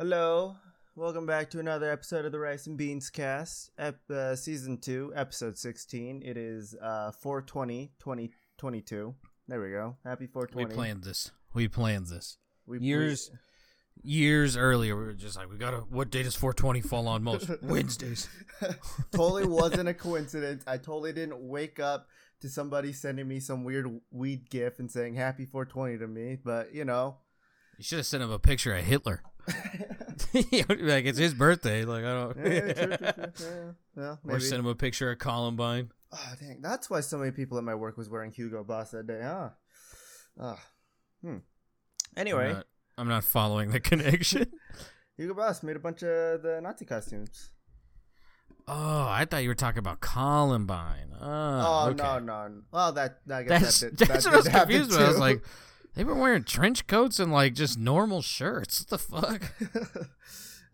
Hello, welcome back to another episode of the Rice and Beans Cast, ep- uh, season two, episode sixteen. It is uh 420 2022. There we go. Happy 420. We planned this. We planned this. We- years- Years earlier, we were just like, we gotta. What day does 420 fall on most? Wednesdays. totally wasn't a coincidence. I totally didn't wake up to somebody sending me some weird weed gif and saying happy 420 to me, but you know. You should have sent him a picture of Hitler. like it's his birthday. Like I don't. Yeah, true, true, true. Yeah, well, Or send him a picture of Columbine. Oh, dang. That's why so many people at my work was wearing Hugo Boss that day, huh? Ah. Hmm. Anyway, I'm not, I'm not following the connection. Hugo Boss made a bunch of the Nazi costumes. oh, I thought you were talking about Columbine. Oh, Oh, okay. no, no. Well, that, I guess That's that did, that's that what I was confused with. I was like, they were wearing trench coats and like just normal shirts. What the fuck?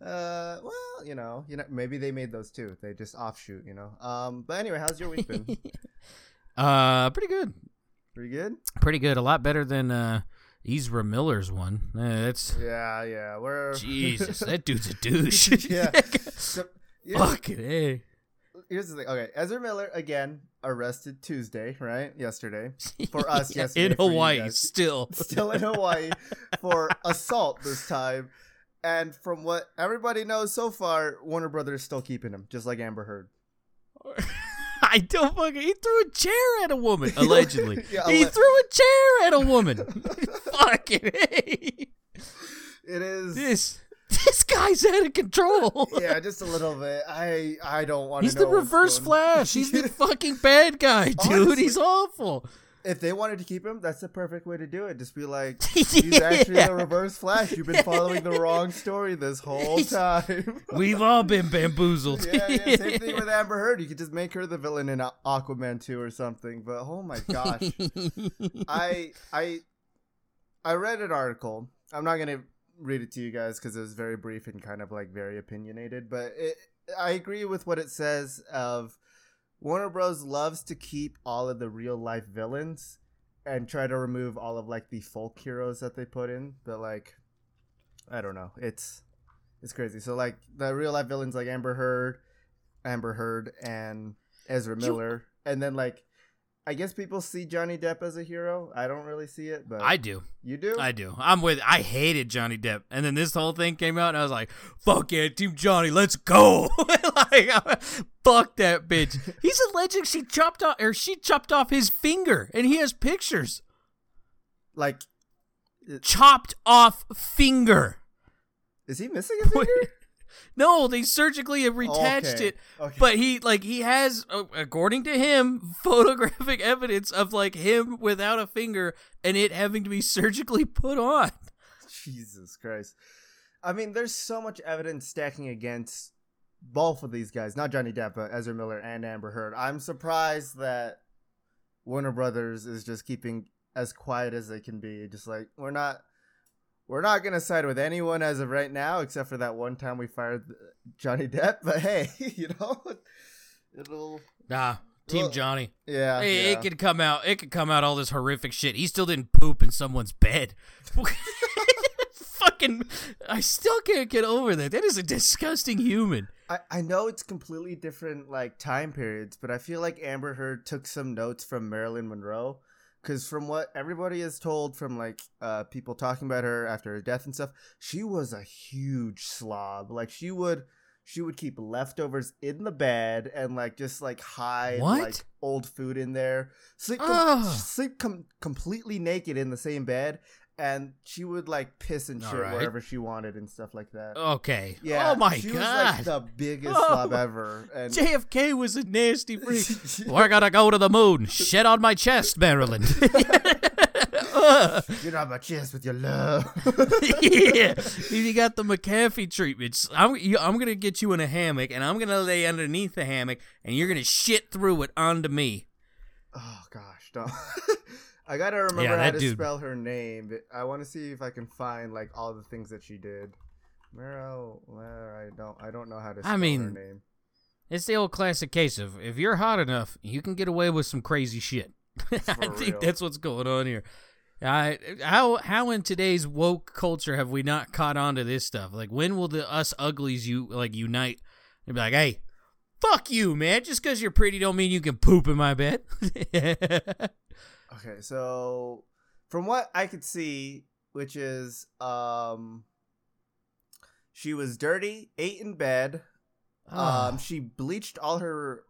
uh, well, you know, you know, maybe they made those too. They just offshoot, you know. Um, but anyway, how's your week been? uh, pretty good. Pretty good. Pretty good. A lot better than uh Ezra Miller's one. Uh, that's Yeah, yeah. We're Jesus. That dude's a douche. Yeah. So, yeah, Fucking a. here's the thing. Okay, Ezra Miller again arrested Tuesday, right? Yesterday For us yesterday, in Hawaii, still. still in Hawaii for assault this time. And from what everybody knows so far, Warner Brothers is still keeping him, just like Amber Heard. I don't fucking. He threw a chair at a woman. Allegedly, Yeah, he threw a chair at a woman. fucking a. It is, This this guy's out of control. yeah, just a little bit. I I don't want to. He's the reverse Flash. He's the fucking bad guy, dude. Honestly. He's awful. If they wanted to keep him, that's the perfect way to do it. Just be like, he's actually the reverse Flash. You've been following the wrong story this whole time. We've all been bamboozled. yeah, yeah, same thing with Amber Heard. You could just make her the villain in Aquaman 2 or something. But oh my gosh. I I I read an article. I'm not gonna read it to you guys because it was very brief and kind of like very opinionated. But it, I agree with what it says. Of Warner Bros. loves to keep all of the real life villains and try to remove all of like the folk heroes that they put in. But like, I don't know. It's it's crazy. So like the real life villains like Amber Heard, Amber Heard, and Ezra You- Miller, and then like. I guess people see Johnny Depp as a hero. I don't really see it, but I do. you do. I do. I'm with. I hated Johnny Depp, and then this whole thing came out, and I was like, "Fuck yeah, Team Johnny, let's go!" like, fuck that bitch. He's alleging she chopped off, or she chopped off his finger, and he has pictures. like, Chopped off finger. is he missing a finger? No, they surgically have retached Okay, it. okay. But he like he has, uh, according to him, photographic evidence of like him without a finger and it having to be surgically put on. Jesus Christ. I mean, there's so much evidence stacking against both of these guys, not Johnny Depp, but Ezra Miller and Amber Heard. I'm surprised that Warner Brothers is just keeping as quiet as they can be. Just like we're not we're not gonna side with anyone as of right now, except for that one time we fired Johnny Depp. But hey, you know, it'll Nah, Team Well, Johnny. yeah. Hey, yeah. it could come out. It could come out all this horrific shit. He still didn't poop in someone's bed. Fucking, I still can't get over that. That is a disgusting human. I, I know it's completely different like time periods, but I feel like Amber Heard took some notes from Marilyn Monroe. Cause from what everybody is told from like uh, people talking about her after her death and stuff, she was a huge slob. Like she would she would keep leftovers in the bed and like just like hide What? like old food in there. Sleep com- sleep com- completely naked in the same bed, and she would like piss and shit right. wherever she wanted and stuff like that. Okay. Yeah. Oh my she god. was like the biggest Oh. slob ever. And JFK was a nasty freak. We're gonna go to the moon. Shit on my chest, Marilyn. Ugh. Get on my chest with your love. yeah, you got the McAfee treatments. I'm, you, I'm gonna get you in a hammock, and I'm gonna lay underneath the hammock, and you're gonna shit through it onto me. oh gosh, don't. I gotta remember Yeah, how to dude- spell her name. I want to see if I can find like all the things that she did. Meryl, I don't, I don't know how to. I Spell her mean, name. It's the old classic case of if you're hot enough, you can get away with some crazy shit. I think real. that's what's going on here. I how how in today's woke culture have we not caught on to this stuff? Like when will the us uglies you like unite and be like, hey, fuck you, man. Just because you're pretty don't mean you can poop in my bed. Okay, so from what I could see, which is um she was dirty, ate in bed, Ah. um she bleached all her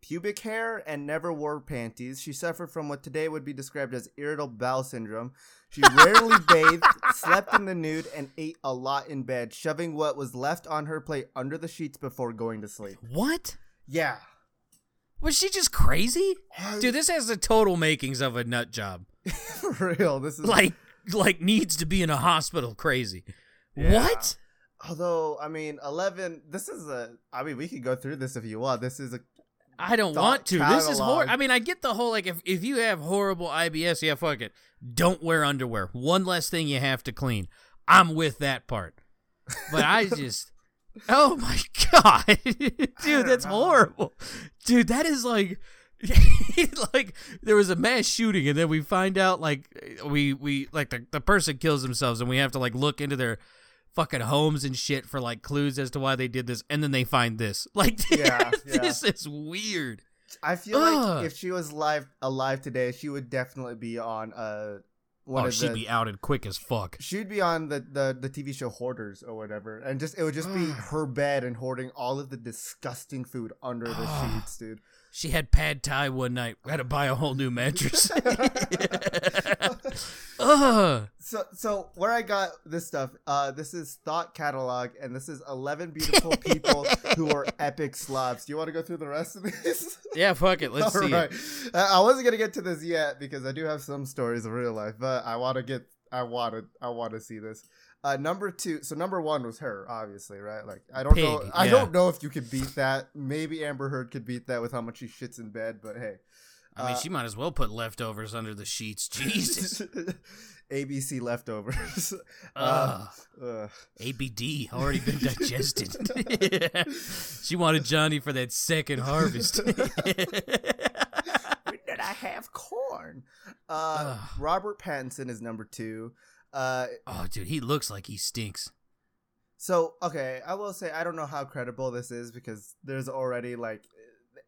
pubic hair and never wore panties. She suffered from what today would be described as irritable bowel syndrome. She rarely bathed, slept in the nude, and ate a lot in bed, shoving what was left on her plate under the sheets before going to sleep. what? Yeah. Was she just crazy? Dude, this has the total makings of a nut job. For real, this is Like like needs to be in a hospital crazy. Yeah. What? Although, I mean, 11, this is a, I mean, we could go through this if you want. This is a, I don't want to. This is hor catalog. I mean, I get the whole like if if you have horrible IBS, yeah, fuck it. Don't wear underwear. One less thing you have to clean. I'm with that part. But I just Oh my god. Dude, that's know. horrible. Dude, that is like like there was a mass shooting and then we find out like we we like the, the person kills themselves and we have to like look into their fucking homes and shit for like clues as to why they did this and then they find this like Yeah, this is weird I feel Ugh. like if she was live, alive today, she would definitely be on, uh, one oh she'd the, be outed quick as fuck she'd be on the, the, the TV show Hoarders or whatever. And just, it would just be her bed and hoarding all of the disgusting food under the sheets, dude. she had pad thai one night we had to buy a whole new mattress Ugh. So, so where I got this stuff, uh, this is Thought Catalog, and this is 11 beautiful people who are epic slobs. Do you want to go through the rest of this? yeah fuck it let's see it. Alright. I I wasn't gonna get to this yet because I do have some stories of real life, but I want to get, I want to, I want to see this. Uh, number two, so number one was her, obviously, right? Like I don't know, I yeah. don't know if you could beat that. Maybe Amber Heard could beat that with how much she shits in bed, but hey, I mean Uh, she might as well put leftovers under the sheets Jesus ABC leftovers. Ugh. Uh. ABD already been digested. she wanted Johnny for that second harvest. When did I have corn? Uh. Robert Pattinson is number two. Uh, oh, dude, he looks like he stinks. so okay, I will say I don't know how credible this is because there's already like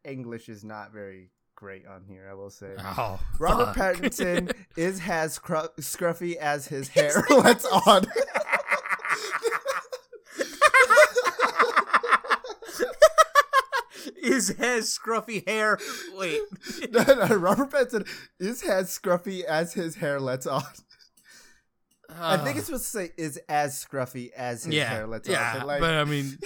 English is not very great on here. I will say. Oh, Robert fuck. Pattinson is as scru- scruffy as his hair. Let's on. Is has scruffy hair. Wait. no, no, Robert Pattinson is as scruffy as his hair lets on. I think it's supposed to say is as scruffy as his yeah, hair lets yeah, on. But like, but I mean,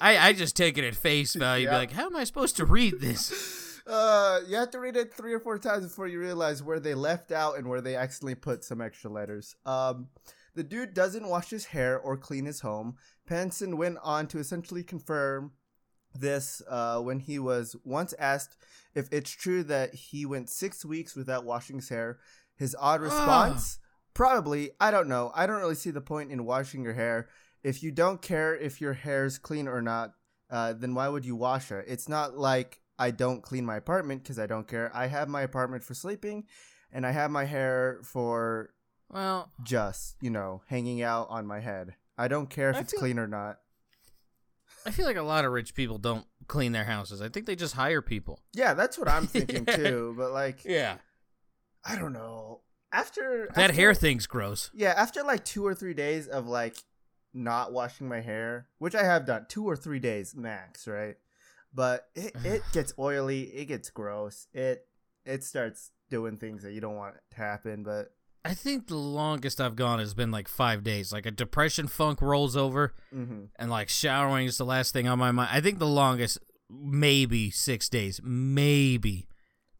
I I just take it at face value. Yeah. Be like, how am I supposed to read this? Uh, you have to read it three or four times before you realize where they left out and where they accidentally put some extra letters. Um, the dude doesn't wash his hair or clean his home. Pattinson went on to essentially confirm this uh, when he was once asked if it's true that he went six weeks without washing his hair. His odd response, probably, I don't know. I don't really see the point in washing your hair. If you don't care if your hair's clean or not, uh, then why would you wash it? It's not like I don't clean my apartment because I don't care. I have my apartment for sleeping, and I have my hair for Well, just, you know, hanging out on my head. I don't care if I it's feel- clean or not. I feel like a lot of rich people don't clean their houses. I think they just hire people. Yeah, that's what I'm thinking too. But like, Yeah. I don't know. After That after- hair thing's gross. Yeah, after like two or three days of like not washing my hair, which I have done two or three days max, right? But it, it gets oily, it gets gross, it it starts doing things that you don't want to happen. But I think the longest I've gone has been like five days. Like a depression funk rolls over, mhm. and like showering is the last thing on my mind. I think the longest, maybe six days, maybe.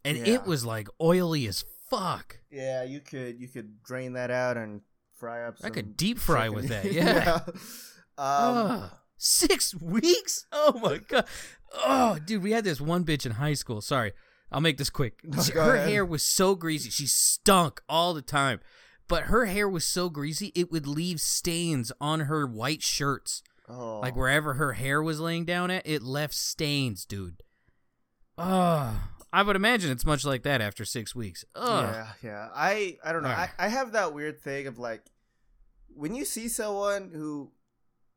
And Yeah. it was like oily as fuck. yeah, you could you could drain that out and fry up. Some. I could deep fry chicken. with that. Yeah. Um, Ugh. six weeks? Oh my god. Oh, dude, we had this one bitch in high school. Sorry, I'll make this quick. No, She- her ahead. hair was so greasy. She stunk all the time. But her hair was so greasy, it would leave stains on her white shirts. oh, Like wherever her hair was laying down at, it left stains, dude. Oh, I would imagine it's much like that after six weeks. Ugh. Yeah, yeah. I I don't know. I, I have that weird thing of like when you see someone who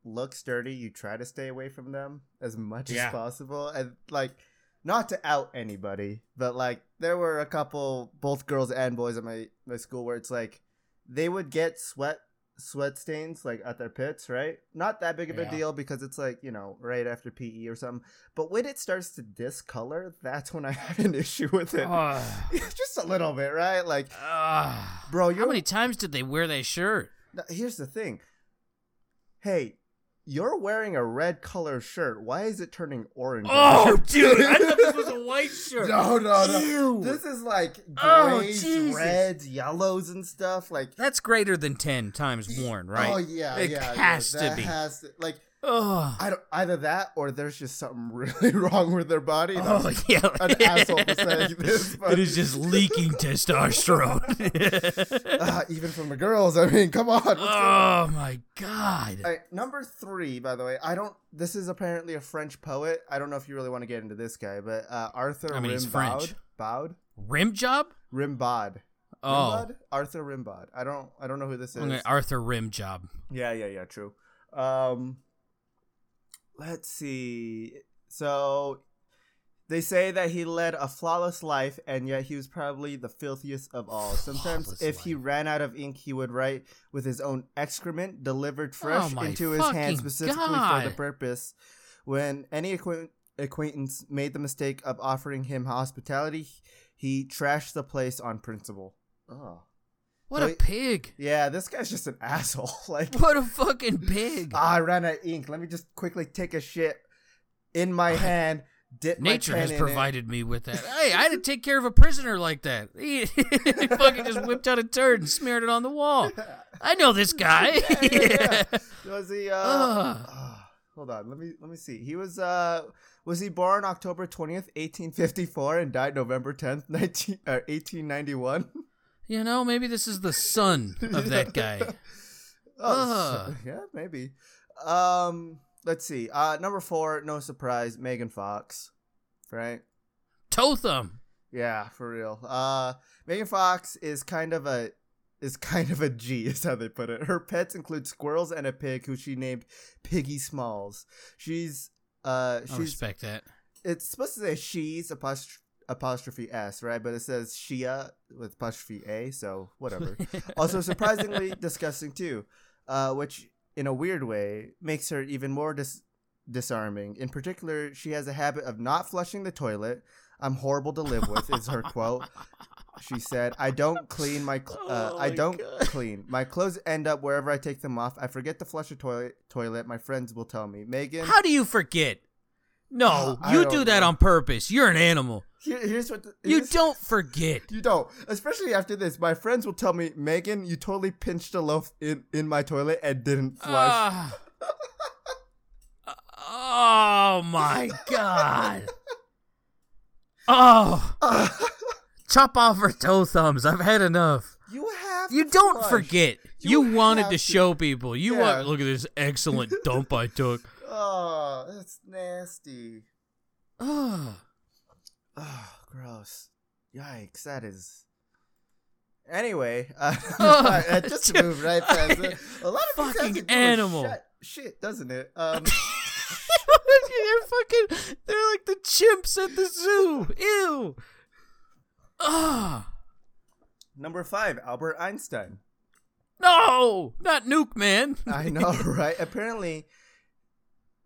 looks dirty, you try to stay away from them as much Yeah. as possible. And like not to out anybody, but like there were a couple both girls and boys at my, my school where it's like they would get sweat sweat stains like at their pits, right? Not that big of a deal because it's like, you know, right after PE or something. But when it starts to discolor, that's when I have an issue with it. Ugh. Just a little bit, right? Like Ugh. Bro, How you're many times did they wear that shirt? Now, here's the thing. Hey, you're wearing a red color shirt. Why is it turning orange? Oh, dude! I thought this was a white shirt. no, no, no. Ew. This is like Oh, grays, Jesus. reds, yellows, and stuff. Like, That's greater than ten times worn, right? oh yeah, It yeah, has yeah, to that be. Has to, like, Ugh. I don't either that or there's just something really wrong with their body. I'm Oh yeah. an asshole for saying this, but It is just leaking testosterone. uh, even from the girls. I mean, come on. oh my god. All right, number three, by the way, I don't. This is apparently a French poet. I don't know if you really want to get into this guy, but uh, Arthur I mean, he's Rimbaud. French. Baud? Rim job? Rimbaud. Oh? Arthur Rimbaud. I don't. I don't know who this is. okay, Arthur Rim job. Yeah, yeah, yeah. True. Um, let's see. So they say that he led a flawless life, and yet he was probably the filthiest of all. Sometimes, Flawless if he ran out of ink, he would write with his own excrement delivered fresh Oh into his hand specifically for the purpose. When any acquaint- acquaintance made the mistake of offering him hospitality, he trashed the place on principle. Oh. What So a he- pig. Yeah, this guy's just an asshole. Like, What a fucking pig. Ah, I ran out of ink. Let me just quickly take a shit in my hand. Dip Nature has provided me with that. Hey, I had to take care of a prisoner like that. He, he fucking just whipped out a turd and smeared it on the wall. I know this guy. Yeah, yeah, yeah. Was he? Uh, ah, hold on. Let me let me see. He was. Uh, was he born October twentieth, eighteen fifty four, and died November tenth, nineteen uh, eighteen ninety one? You know, maybe this is the son of that guy. Oh, so- yeah, maybe. Um, let's see. Uh, number four. No surprise. Megan Fox. Right. Totham. Yeah, for real. Uh Megan Fox is kind of a is kind of a G, is how they put it. Her pets include squirrels and a pig who she named Piggy Smalls. She's uh I she's respect that. it's supposed to say she's apostrophe apostrophe S, right? But it says Shia with apostrophe A, so whatever. also surprisingly disgusting too. Uh which in a weird way makes her even more dis- disarming. In particular, she has a habit of not flushing the toilet. I'm horrible to live with is her quote. She said, "I don't clean my cl- uh, Oh I don't God. clean. My clothes end up wherever I take them off. I forget to flush a toilet. Toilet. My friends will tell me. Megan, How do you forget? No, Uh, I you don't do that know. on purpose. You're an animal. here, here's what the, You here's- don't forget. You don't. Especially after this, my friends will tell me, Megan, you totally pinched a loaf in in my toilet and didn't flush. Ah. oh my god. Oh, chop off her toe thumbs. I've had enough. you have. You don't flush. forget. You You, wanted to to- show people. You Yeah. want look at this excellent dump I took. Oh, that's nasty. Oh, Oh, gross. Yikes, that is. Anyway, uh, uh, just to move right past it, a lot of Fucking to animal. Shit, shit, doesn't it? Um, they're fucking. They're like the chimps at the zoo. Ew. Ah. number five, Albert Einstein. No, not Nuke Man. I know, right? Apparently,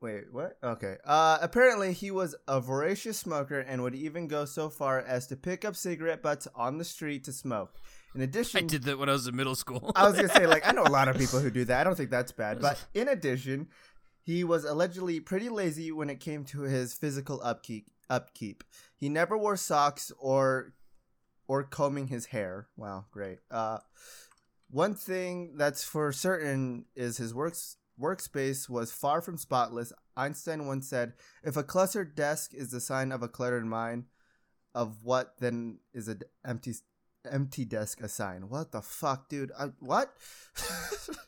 wait, what? Okay. Uh, apparently he was a voracious smoker and would even go so far as to pick up cigarette butts on the street to smoke. In addition, I did that when I was in middle school. I was gonna say, like, I know a lot of people who do that. I don't think that's bad. But in addition, he was allegedly pretty lazy when it came to his physical upkeep. Upkeep. He never wore socks or or combing his hair. Wow, great. Uh, one thing that's for certain is his works workspace was far from spotless. Einstein once said, "If a cluttered desk is the sign of a cluttered mind, of what then is an empty empty desk a sign? What the fuck, dude? I, what?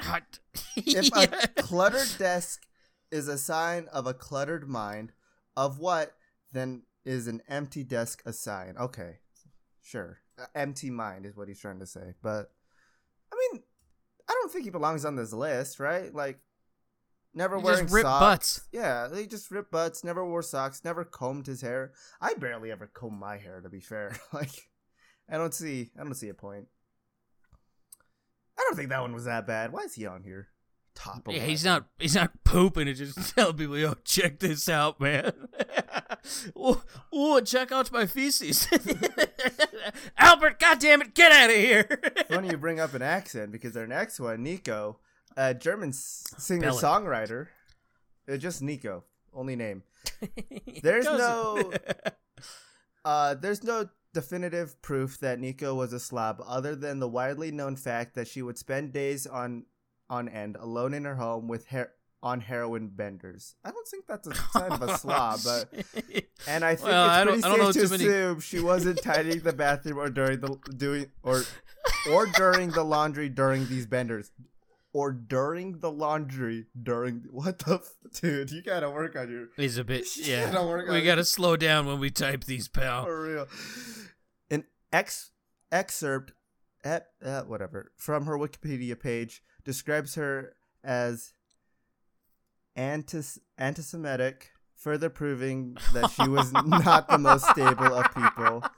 If a cluttered desk is a sign of a cluttered mind, of what then is an empty desk a sign? Okay, sure. Uh, empty mind is what he's trying to say. But I mean, I don't think he belongs on this list, right? Like, never He wearing socks. butts. Yeah, he just ripped butts. Never wore socks. Never combed his hair. I barely ever comb my hair, to be fair. like, I don't see. I don't see a point. I don't think that one was that bad. Why is he on here? Top. Yeah, he's not. He's not pooping and just telling people, "Yo, check this out, man." oh, oh, check out my feces. Albert, goddamn it, get out of here. funny you bring up an accent because our next one, Nico, a German singer songwriter, uh, just Nico, only name. There's no- Uh, there's no definitive proof that Nico was a slob, other than the widely known fact that she would spend days on on end alone in her home with hair on heroin benders. I don't think that's a sign of a slob, but and I think Well, it's pretty I don't safe to many- assume she wasn't tidying the bathroom or during the doing or or during the laundry during these benders. Or during the laundry during what the f- dude? You gotta work on your He's a bit. Yeah, worry we gotta slow down when we type these, pal. for real. An ex excerpt at uh, whatever from her Wikipedia page describes her as antis anti-Semitic, further proving that she was not the most stable of people.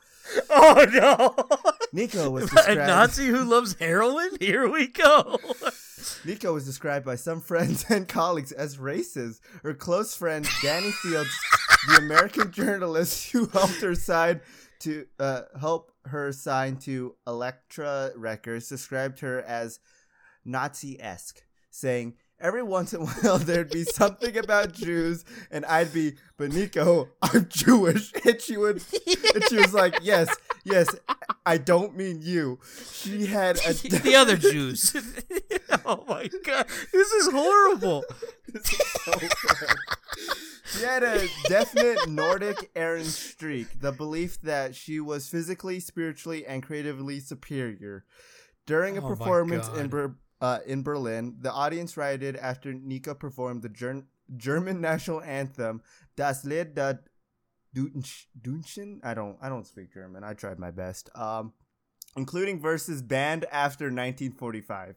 Oh no! Nico was A. Nazi who loves heroin? Here we go. Nico was described by some friends and colleagues as racist. Her close friend Danny Fields, the American journalist who helped her sign to uh, help her sign to Elektra Records, described her as Nazi-esque, saying. Every once in a while, there'd be something about Jews, and I'd be, but Nico, I'm Jewish, and she would, and she was like, "Yes, yes, I don't mean you." She had a the other Jews. oh my god, this is horrible. This is so bad. She had a definite Nordic Aryan streak, the belief that she was physically, spiritually, and creatively superior. During a Oh performance in uh, in Berlin, the audience rioted after Nika performed the Ger- German national anthem "Das Lied der Deutsch- Deutschen." I don't I don't speak German. I tried my best. Um, including verses banned after 1945.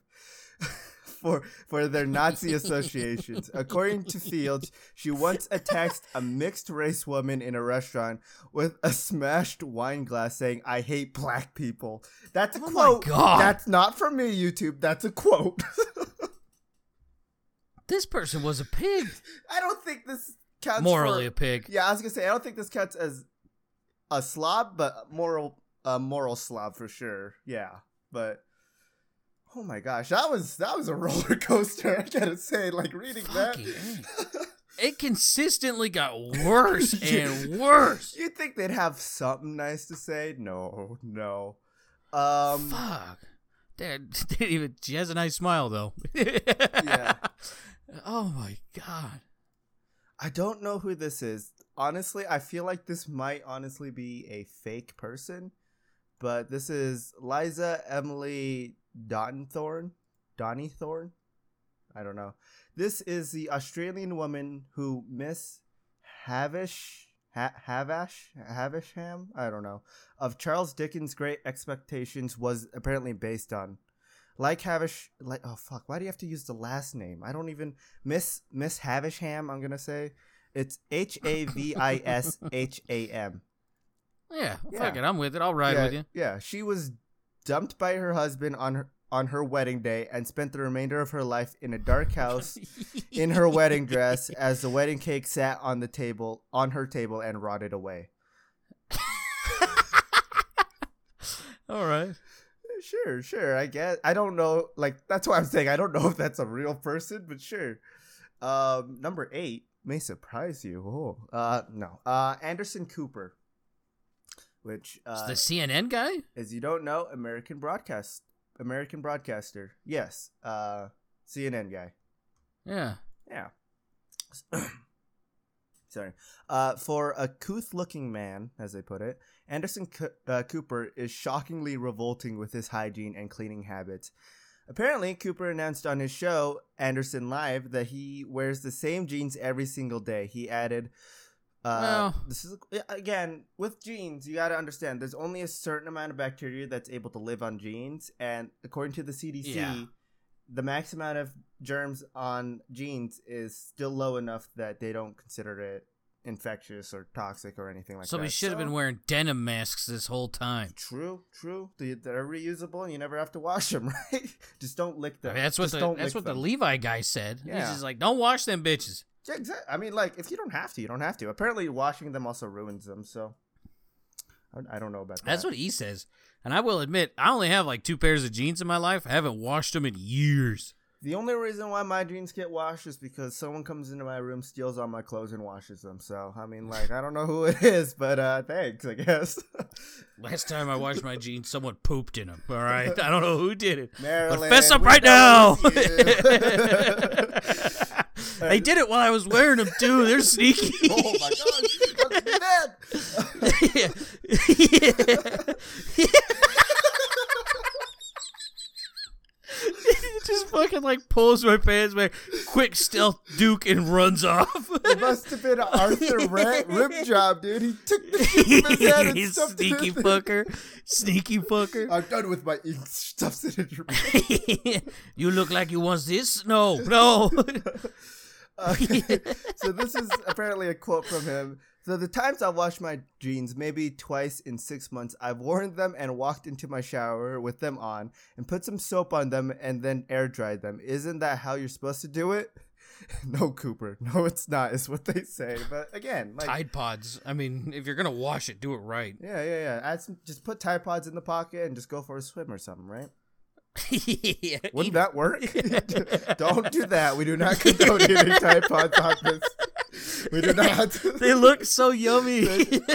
For, for their Nazi associations. According to Fields, she once attacked a mixed race woman in a restaurant with a smashed wine glass saying, I hate black people. That's a Oh quote. God. That's not from me, YouTube. That's a quote. This person was a pig. I don't think this counts Morally for- a pig. Yeah, I was gonna say I don't think this counts as a slob, but moral a moral slob for sure. Yeah, but oh my gosh, that was that was a roller coaster. I gotta say, like reading Fucking that. It consistently got worse and worse. You'd think they'd have something nice to say. No, no. Um, Fuck. Dad, didn't even. She has a nice smile though. Yeah. Oh my god. I don't know who this is. Honestly, I feel like this might honestly be a fake person, but this is Liza Emily Donthorne. Donnie Thorne? I don't know. This is the Australian woman who Miss Havish ha- Havash Havisham, I don't know, of Charles Dickens' Great Expectations was apparently based on. Like Havish, like oh fuck, why do you have to use the last name? I don't even Miss Miss Havisham. I'm gonna say it's H A V I S H A M. Yeah, Yeah. fuck it. I'm with it. I'll ride yeah, with you. Yeah, she was dumped by her husband on her on her wedding day and spent the remainder of her life in a dark house in her wedding dress as the wedding cake sat on the table on her table and rotted away. All right. Sure, sure. I guess I don't know. Like that's why I'm saying I don't know if that's a real person, but sure. Um, number eight may surprise you. Oh, uh, no. Uh, Anderson Cooper, which uh, the CNN guy? as you don't know, American broadcast, American broadcaster. Yes, uh, CNN guy. Yeah. Yeah. Sorry. Uh, for a couth-looking man, as they put it, Anderson Co- uh, Cooper is shockingly revolting with his hygiene and cleaning habits. Apparently, Cooper announced on his show, Anderson Live, that he wears the same jeans every single day. He added, Uh, Well- this is again with jeans. You got to understand. There's only a certain amount of bacteria that's able to live on jeans, and according to the CDC, Yeah. the max amount of germs on jeans is still low enough that they don't consider it infectious or toxic or anything like that. so that. we should have been wearing denim masks this whole time. True, true. They- They're reusable, and you never have to wash them, right? Just don't lick I them. mean, that's what Just the that's what the. Levi guy said. He's Yeah. just like, don't wash them bitches. Yeah, exactly. I mean, like, if you don't have to, you don't have to. Apparently, washing them also ruins them. So, I- don't know about that. That's what he says. And I will admit, I only have like two pairs of jeans in my life. I haven't washed them in years. The only reason why my jeans get washed is because someone comes into my room, steals all my clothes, and washes them. So, I mean, like, I don't know who it is, but uh, thanks, I guess. Last time I washed my jeans, someone pooped in them. All right, I don't know who did it. Marilyn, fess up right now. they did it while I was wearing them too. They're sneaky. oh my god, don't do that. yeah. Just fucking like pulls my pants back, quick stealth Duke, and runs off. It must have been an Arthur Rant rib job, dude. He took the shit from his head and He's stuffed sneaky it in. fucker, sneaky fucker. I'm done with my ink. Stuffs it in your you look like you want this? No, no. Okay. so this is apparently a quote from him. So the times I've washed my jeans, maybe twice in six months, I've worn them and walked into my shower with them on and put some soap on them and then air dried them. Isn't that how you're supposed to do it? No, Cooper. No, it's not. Is what they say. But again, like Tide Pods. I mean, if you're gonna wash it, do it right. yeah, yeah, yeah. Add some, just put Tide Pods in the pocket and just go for a swim or something, right? yeah, Wouldn't that work? Don't do that. We do not condone eating Tide Pods on this. We do not. they look so yummy.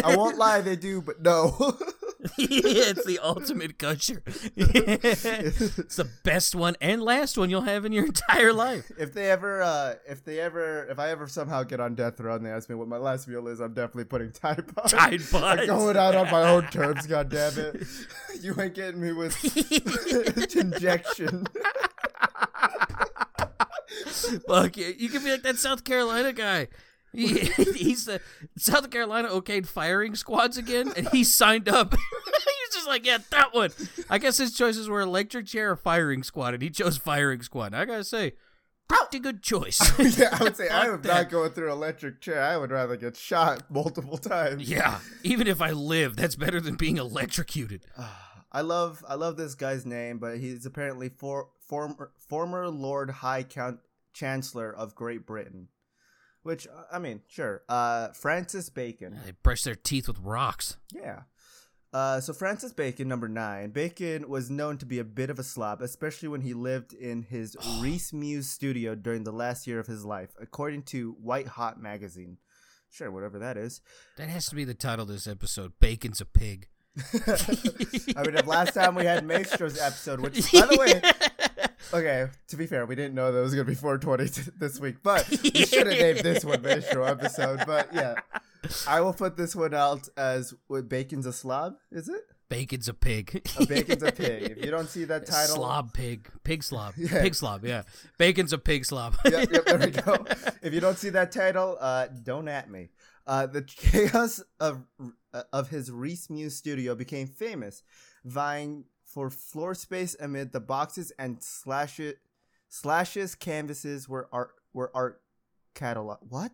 I won't lie, they do, but no. it's the ultimate gusher. it's the best one and last one you'll have in your entire life. if they ever, uh, if they ever, if I ever somehow get on death row and they ask me what my last meal is, I'm definitely putting Tide Pods. Tide Pods. I'm going out on my own terms. God damn it! You ain't getting me with injection. Fuck yeah. You can be like that South Carolina guy. He, he's the South Carolina okayed firing squads again, and he signed up. he's just like, yeah, that one. I guess his choices were electric chair or firing squad, and he chose firing squad. I gotta say, pretty good choice. yeah, I would say I am that. not going through electric chair. I would rather get shot multiple times. yeah, even if I live, that's better than being electrocuted. I love I love this guy's name, but he's apparently for, former former Lord High Count Chancellor of Great Britain. Which uh, I mean, sure. Uh, Francis Bacon. They brush their teeth with rocks. Yeah. Uh, so Francis Bacon, number nine. Bacon was known to be a bit of a slob, especially when he lived in his Reece Mews studio during the last year of his life, according to White Hot magazine. Sure, whatever that is. That has to be the title of this episode. Bacon's a pig. I mean, if last time we had Maestro's episode, which, by the way, okay, to be fair, we didn't know that it was going to be 420 t- this week, but we should have named this one Maestro episode. But yeah, I will put this one out as what, Bacon's a slob, is it? Bacon's a pig. A bacon's a pig. If you don't see that title, Slob pig. Pig slob. Yeah. Pig slob, yeah. Bacon's a pig slob. yep, yep, there we go. If you don't see that title, uh, don't at me. Uh, the chaos of of his Reece Mews studio became famous, vying for floor space amid the boxes and slashes, slashes canvases were art were art catalog. What?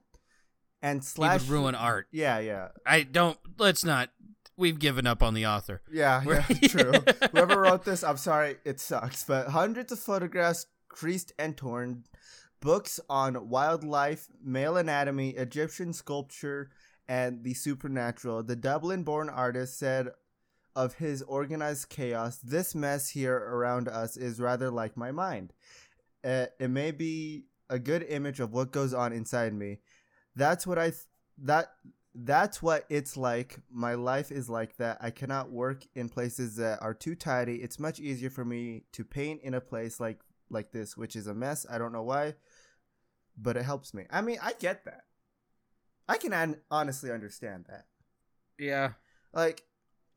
And he would ruin art. Yeah, yeah, I don't. Let's not. We've given up on the author. yeah, yeah. True. Whoever wrote this, I'm sorry, it sucks. But hundreds of photographs creased and torn, books on wildlife, male anatomy, Egyptian sculpture, and the supernatural. The Dublin born artist said of his organized chaos, This mess here around us is rather like my mind. Uh, it may be a good image of what goes on inside me. That's what I th- that that's what it's like. My life is like that. I cannot work in places that are too tidy. It's much easier for me to paint in a place like like this, which is a mess. I don't know why, but it helps me. I mean, I get that. I can an- honestly understand that. Yeah. Like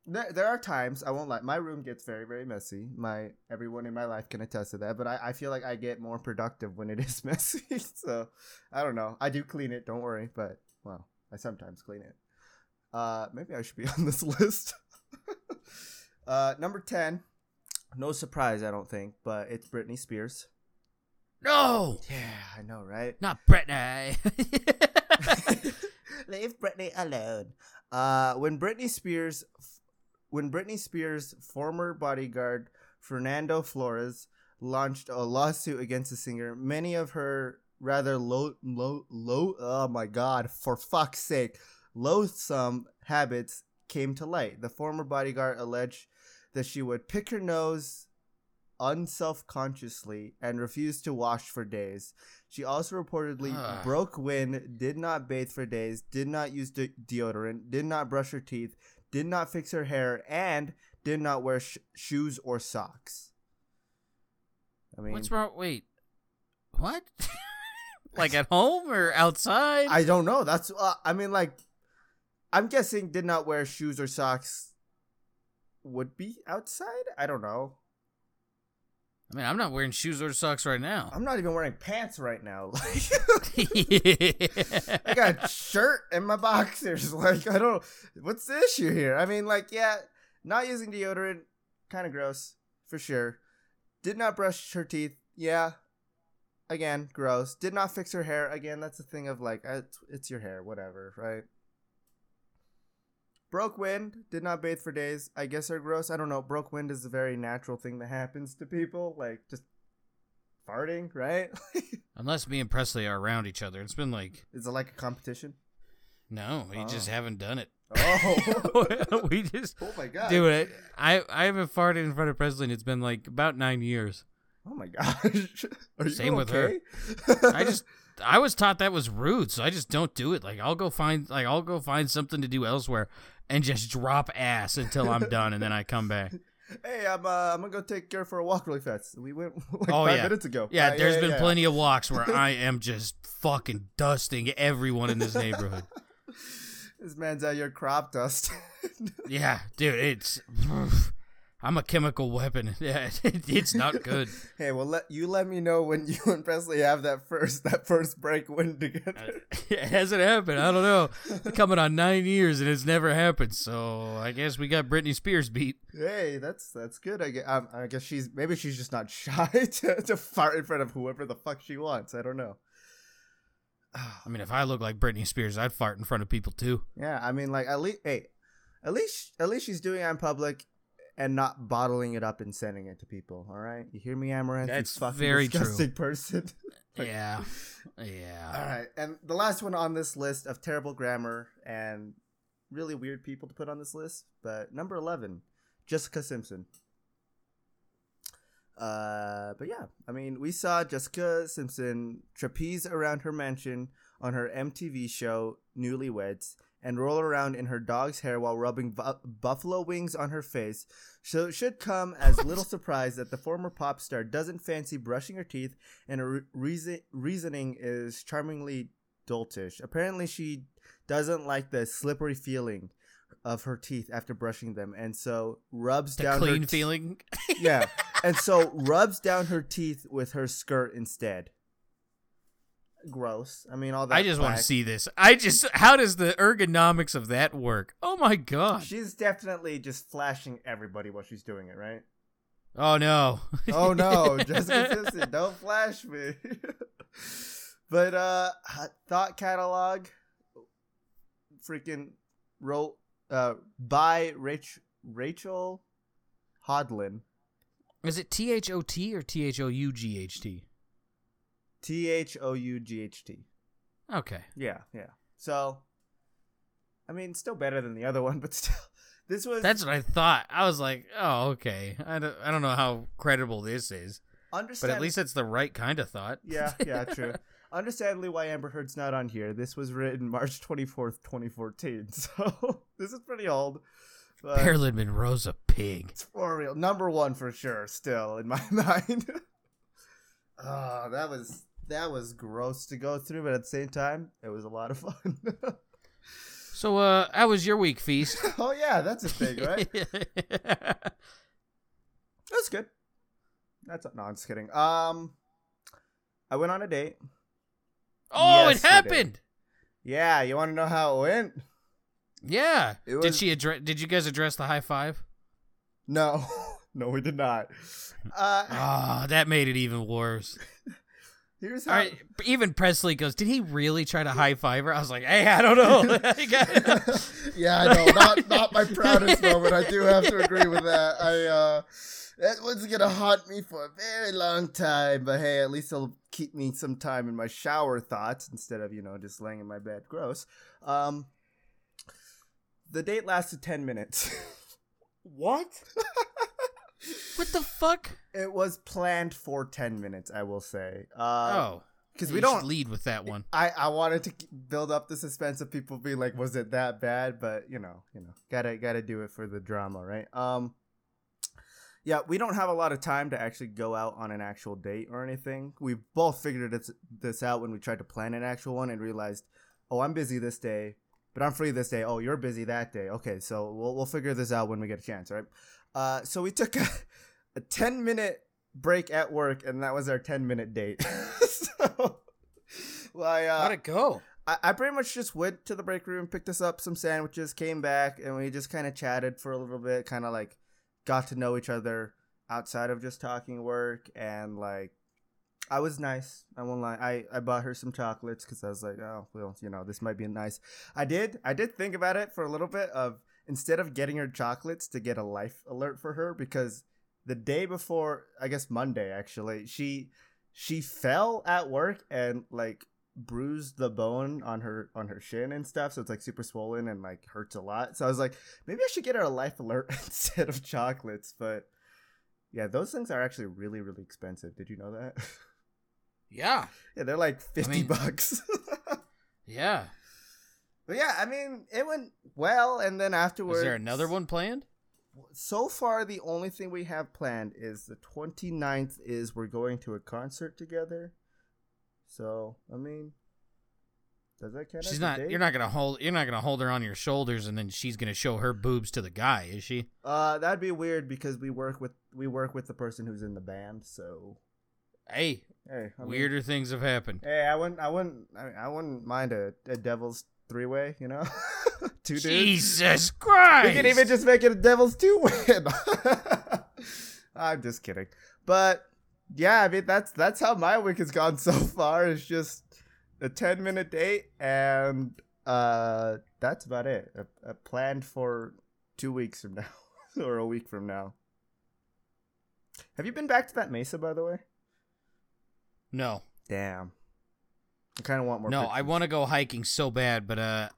there, there are times I won't lie. My room gets very, very messy. My everyone in my life can attest to that. But I, I feel like I get more productive when it is messy. so I don't know. I do clean it. Don't worry. But well, I sometimes clean it. Uh, maybe I should be on this list. uh, number ten. No surprise, I don't think, but it's Britney Spears. No, Yeah, I know, right? not Britney. Leave Britney alone. Uh, when Britney Spears, when Britney Spears' former bodyguard Fernando Flores launched a lawsuit against the singer, many of her rather low, low, low. Oh my God! For fuck's sake, loathsome habits came to light. The former bodyguard alleged that she would pick her nose unself-consciously and refused to wash for days. She also reportedly broke wind, did not bathe for days, did not use de- deodorant, did not brush her teeth, did not fix her hair, and did not wear sh- shoes or socks. I mean, What's wrong? Wait, what? like at home or outside? I don't know. That's uh, I mean, like, I'm guessing did not wear shoes or socks would be outside. I don't know. I mean, I'm not wearing shoes or socks right now. I'm not even wearing pants right now. I got a shirt and my boxers. Like, I don't. What's the issue here? I mean, like, yeah, not using deodorant, kind of gross for sure. Did not brush her teeth. Yeah, again, gross. Did not fix her hair. Again, that's the thing of like, it's, it's your hair, whatever, right? Broke wind. Did not bathe for days. I guess they're gross. I don't know. Broke wind is a very natural thing that happens to people. Like just farting, right? Unless me and Presley are around each other, it's been like is it like a competition? no, we oh. just Oh. haven't done it. Oh. we just Oh my god. do it. I I haven't farted in front of Presley. and It's been like about nine years. Oh my gosh. Are you Same with her. I just I was taught that was rude, so I just don't do it. Like I'll go find like I'll go find something to do elsewhere and just drop ass until I'm done, and then I come back. Hey, I'm uh, I'm gonna go take her for a walk really fast. We went like Oh, five yeah. minutes ago. Yeah, Uh, there's yeah, been yeah. plenty of walks where I am just fucking dusting everyone in this neighborhood. This man's out your crop dust. Yeah, dude, it's I'm a chemical weapon. Yeah, it's not good. hey, well, let you let me know when you and Presley have that first that first break win together. It hasn't happened. I don't know. Coming on nine years and it's never happened. So I guess we got Britney Spears beat. hey, that's that's good. I guess, um, I guess she's maybe she's just not shy to, to fart in front of whoever the fuck she wants. I don't know. I mean, if I look like Britney Spears, I'd fart in front of people too. Yeah, I mean, like at least, hey, at least, at least she's doing it in public and not bottling it up and sending it to people. All right, you hear me, Amaranth? you That's fucking very true. disgusting person. Like- Yeah, yeah. All right, and the last one on this list of terrible grammar and really weird people to put on this list, but number eleven, Jessica Simpson. Uh, but yeah, I mean, we saw Jessica Simpson trapeze around her mansion on her MTV show Newlyweds and roll around in her dog's hair while rubbing bu- buffalo wings on her face. So it should come as little surprise that the former pop star doesn't fancy brushing her teeth, and her re- reason- reasoning is charmingly doltish. Apparently, she doesn't like the slippery feeling of her teeth after brushing them, and so rubs The down clean her feeling. yeah, and so rubs down her teeth with her skirt instead. Gross. I mean, all that. I just want to see this. I just, how does the ergonomics of that work? Oh my god. She's definitely just flashing everybody while she's doing it, right? Oh no. Oh no, Jessica Simpson, don't flash me. but uh Thought Catalog freaking wrote uh by Rich Rachel Hodlin. Is it T H O T or T H O U G H T? T H O U G H T. Okay. Yeah, yeah. So I mean, still better than the other one, but still this was That's what I thought. I was like, oh, okay. I don't, I don't know how credible this is, Understand- but at least it's the right kind of thought. Yeah, yeah, true. Understandably, why Amber Heard's not on here. This was written March twenty fourth, twenty fourteen. So this is pretty old. But Marilyn Monroe's a pig. it's for real. Number one for sure. Still in my mind. oh, that was that was gross to go through, but at the same time, it was a lot of fun. So, uh, how was your week, Feast? oh yeah, that's a thing, right? That's good. That's no, I'm just kidding. Um, I went on a date. oh, Yesterday. it happened. Yeah, you want to know how it went? Yeah. It did she address? Did you guys address the high five? No, no, we did not. Uh, Ah, that made it even worse. Here's how. All right, even Presley goes, "Did he really try to high five her?" I was like, "Hey, I don't know." yeah, I know. Not not my proudest moment. I do have to agree with that. I uh that one's gonna haunt me for a very long time. But hey, at least it'll keep me some time in my shower thoughts instead of, you know, just laying in my bed. Gross. Um the date lasted ten minutes. what? What the fuck? it was planned for ten minutes, I will say. Uh oh, because we don't lead with that one. I, I wanted to build up the suspense of people being like, was it that bad? But you know, you know, gotta gotta do it for the drama, right? Um, yeah, we don't have a lot of time to actually go out on an actual date or anything. We both figured this this out when we tried to plan an actual one and realized, oh, I'm busy this day, but I'm free this day. Oh, you're busy that day. Okay, so we'll we'll figure this out when we get a chance, right? Uh, so we took a, a ten minute break at work, and that was our ten minute date. so, well, I, uh, How'd it go? I, I pretty much just went to the break room, picked us up some sandwiches, came back, and we just kind of chatted for a little bit, kind of like got to know each other outside of just talking work. And like, I was nice. I won't lie. I, I bought her some chocolates because I was like, oh, well, you know, this might be nice. I did. I did think about it for a little bit of instead of getting her chocolates to get a life alert for her because the day before, I guess Monday actually, she she fell at work and like bruised the bone on her on her shin and stuff so it's like super swollen and like hurts a lot. So i was like maybe i should get her a life alert instead of chocolates but yeah those things are actually really really expensive. Did you know that? Yeah, yeah they're like 50 mean- bucks. Yeah. But yeah i mean it went well and then afterwards is there another one planned? so far the only thing we have planned is the 29th is we're going to a concert together so i mean does that count She's not. date? You're not gonna hold. You're not gonna hold her on your shoulders, and then she's gonna show her boobs to the guy, is she? Uh, that'd be weird because we work with we work with the person who's in the band. So Hey, hey, I mean- weirder things have happened. hey, I wouldn't, I wouldn't, I, I wouldn't mind a, a devil's three way. You know, two dudes. Jesus Christ! We can even just make it a devil's Two win. I'm just kidding, but yeah, I mean that's that's how my week has gone so far. It's just a ten minute date, and uh, that's about it. A, a planned for two weeks from now or a week from now. Have you been back to that mesa, by the way? no, Damn. I kind of want more. no. I want to go hiking so bad, but uh,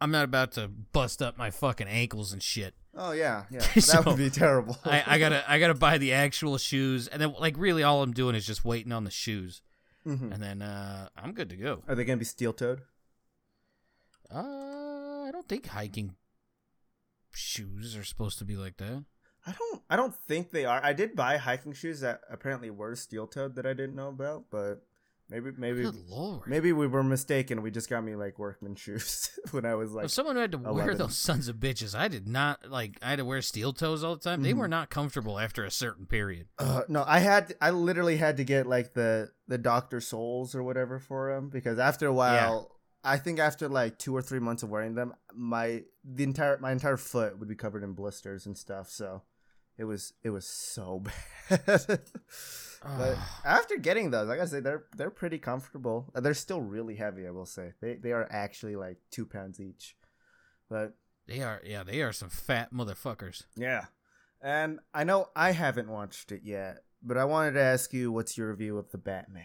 I'm not about to bust up my fucking ankles and shit. Oh yeah, yeah. So, That would be terrible. I, I gotta, I gotta buy the actual shoes, and then like really, all I'm doing is just waiting on the shoes, Mhm. and then uh, I'm good to go. Are they gonna be steel toed? Uh, I don't think hiking shoes are supposed to be like that. I don't. I don't think they are. I did buy hiking shoes that apparently were steel toed that I didn't know about, but maybe maybe maybe we were mistaken. We just got me like workman shoes when I was like. If someone had to wear those sons of bitches, I did not like. I had to wear steel toes all the time. They were not comfortable after a certain period. Uh, no, I had. I literally had to get like the the Doctor Scholl's or whatever for them because after a while. I think after like two or three months of wearing them, my the entire my entire foot would be covered in blisters and stuff. So it was it was so bad. but after getting those, like I gotta say they're they're pretty comfortable. Uh, They're still really heavy. I will say they they are actually like two pounds each. But they are, yeah, they are some fat motherfuckers. yeah, and I know I haven't watched it yet, but I wanted to ask you what's your review of the Batman?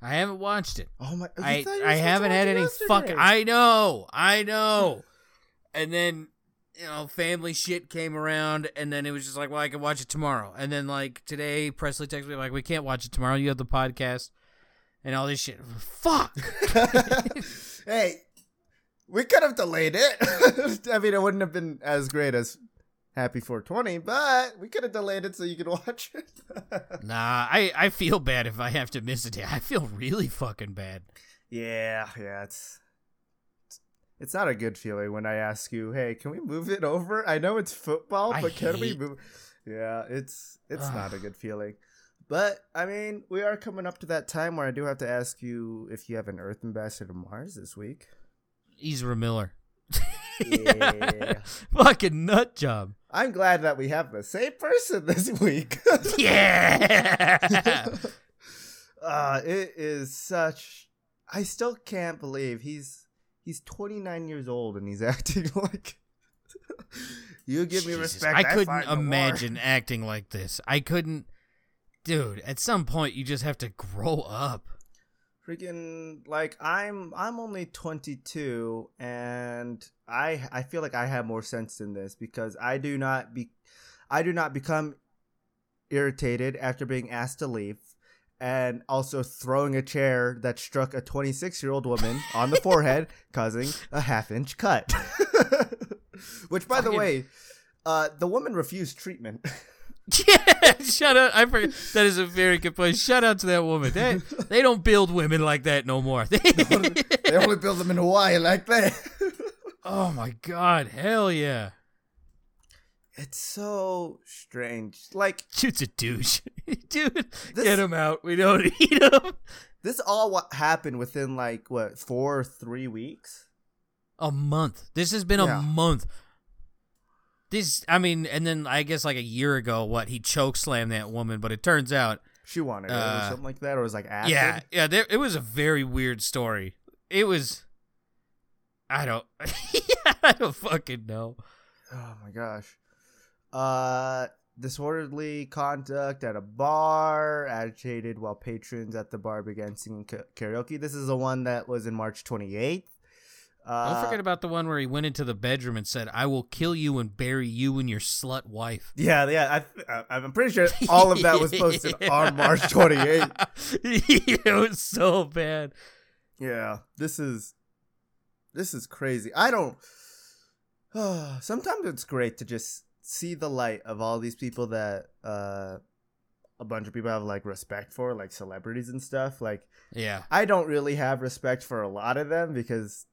I haven't watched it. Oh my! I thought you were I haven't had any yesterday. fuck. I know, I know. And then you know, family shit came around, and then it was just like, well, I can watch it tomorrow. And then like today, Presley texted me like, we can't watch it tomorrow. You have the podcast and all this shit. Fuck. hey, we could have delayed it. I mean, it wouldn't have been as great as Happy 420, but we could have delayed it so you could watch it. Nah, I I feel bad if I have to miss a day. I feel really fucking bad. yeah, yeah, it's it's not a good feeling when I ask you, "Hey, can we move it over?" I know it's football, I but can we move? Yeah, it's it's not a good feeling. But I mean, we are coming up to that time where I do have to ask you if you have an Earth ambassador to Mars this week. Ezra Miller. Yeah. Fucking nut job. I'm glad that we have the same person this week. Yeah. uh, it is such. I still can't believe he's he's 29 years old and he's acting like. you give me respect. I couldn't no more." imagine acting like this. I couldn't. Dude, at some point you just have to grow up. freaking like i'm i'm only 22 and i i feel like i have more sense than this because i do not be i do not become irritated after being asked to leave and also throwing a chair that struck a 26 year old woman on the forehead causing a half inch cut which by the way uh the woman refused treatment Yeah, shut out! I forget. That is a very good point. Shout out to that woman. They, they don't build women like that no more. they only build them in hawaii like that oh my god. Hell yeah. It's so strange like Dude's a douche. Dude, This- get him out. We don't need him. This all what happened within like what four or three weeks. A month. This has been Yeah. a month. This, I mean, and then I guess like a year ago, what he choke slammed that woman, but it turns out, She wanted it or Uh, something like that, or it was like acid. yeah, yeah, there, it was a very weird story. It was, I don't, I don't fucking know. Oh my gosh. Uh, disorderly conduct at a bar, agitated while patrons at the bar began singing karaoke. This is the one that was in March twenty eighth. Uh, Don't forget about the one where he went into the bedroom and said, "I will kill you and bury you and your slut wife." Yeah, yeah. I, I, I'm pretty sure all of that was posted on March twenty eighth. it was so bad. Yeah, this is this is crazy. I don't. sometimes it's great to just see the light of all these people that uh, a bunch of people have like respect for, like celebrities and stuff. Like Yeah, I don't really have respect for a lot of them because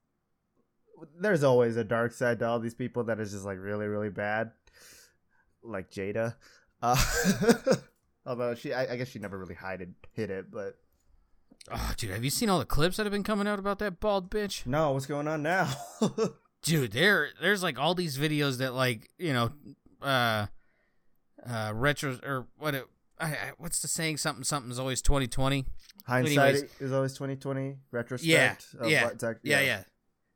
there's always a dark side to all these people that is just like really really bad, like Jada. Uh, although she, I, I guess she never really hid it, hid it, but Oh, dude, have you seen all the clips that have been coming out about that bald bitch? no, what's going on now? Dude, there there's like all these videos that like, you know, uh uh retro or what it I, I, what's the saying something something's always 2020. Hindsight Anyways. is always twenty twenty. Retrospect. Yeah, of yeah, what Zac- Yeah, yeah.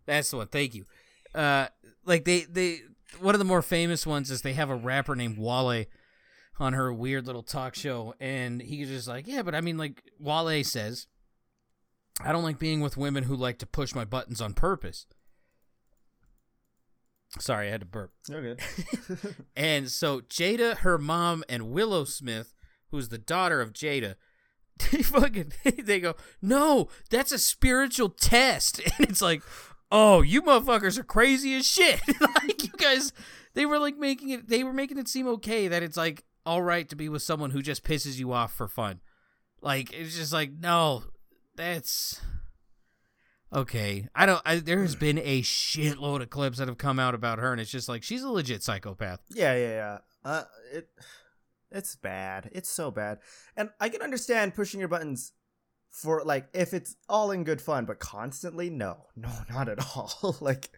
That's the one. Thank you. Uh like they they one of the more famous ones is they have a rapper named Wale on her weird little talk show and he's just like, "Yeah, but I mean like Wale says I don't like being with women who like to push my buttons on purpose." Sorry, I had to burp. You're. And so Jada, her mom, and Willow Smith, who's the daughter of Jada, they fucking they go, no, that's a spiritual test, and it's like, oh, you motherfuckers are crazy as shit. like you guys, they were like making it, they were making it seem okay that it's like all right to be with someone who just pisses you off for fun. Like it's just like no, that's okay. I don't. I, there has been a shitload of clips that have come out about her, and it's just like she's a legit psychopath. yeah, yeah, yeah. Uh, it, it's bad. It's so bad. And I can understand pushing your buttons for like if it's all in good fun, but constantly, no, no, not at all. like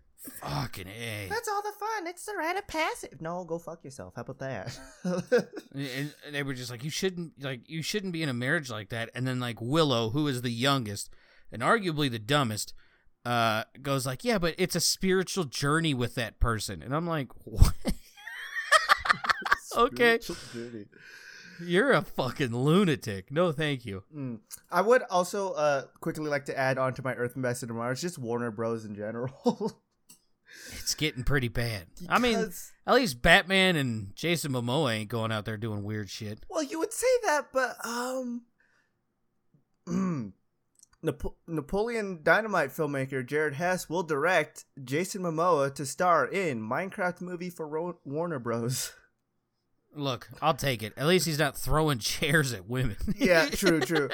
Fucking a. that's all the fun. It's the rite of passage. No, go fuck yourself. How about that? And and they were just like, you shouldn't like you shouldn't be in a marriage like that. And then like Willow, who is the youngest and arguably the dumbest, uh, goes like, yeah, but it's a spiritual journey with that person. And I'm like, what? Okay. Duty. You're a fucking lunatic. No, thank you. Mm. I would also uh quickly like to add on to my Earth Ambassador Mars, just Warner Bros. in general. It's getting pretty bad. I mean, at least Batman and Jason Momoa ain't going out there doing weird shit. Well, you would say that, but um, Napo- Napoleon Dynamite filmmaker Jared Hess will direct Jason Momoa to star in Minecraft movie for Ro- Warner Bros. Look, I'll take it. At least he's not throwing chairs at women. yeah, true, true.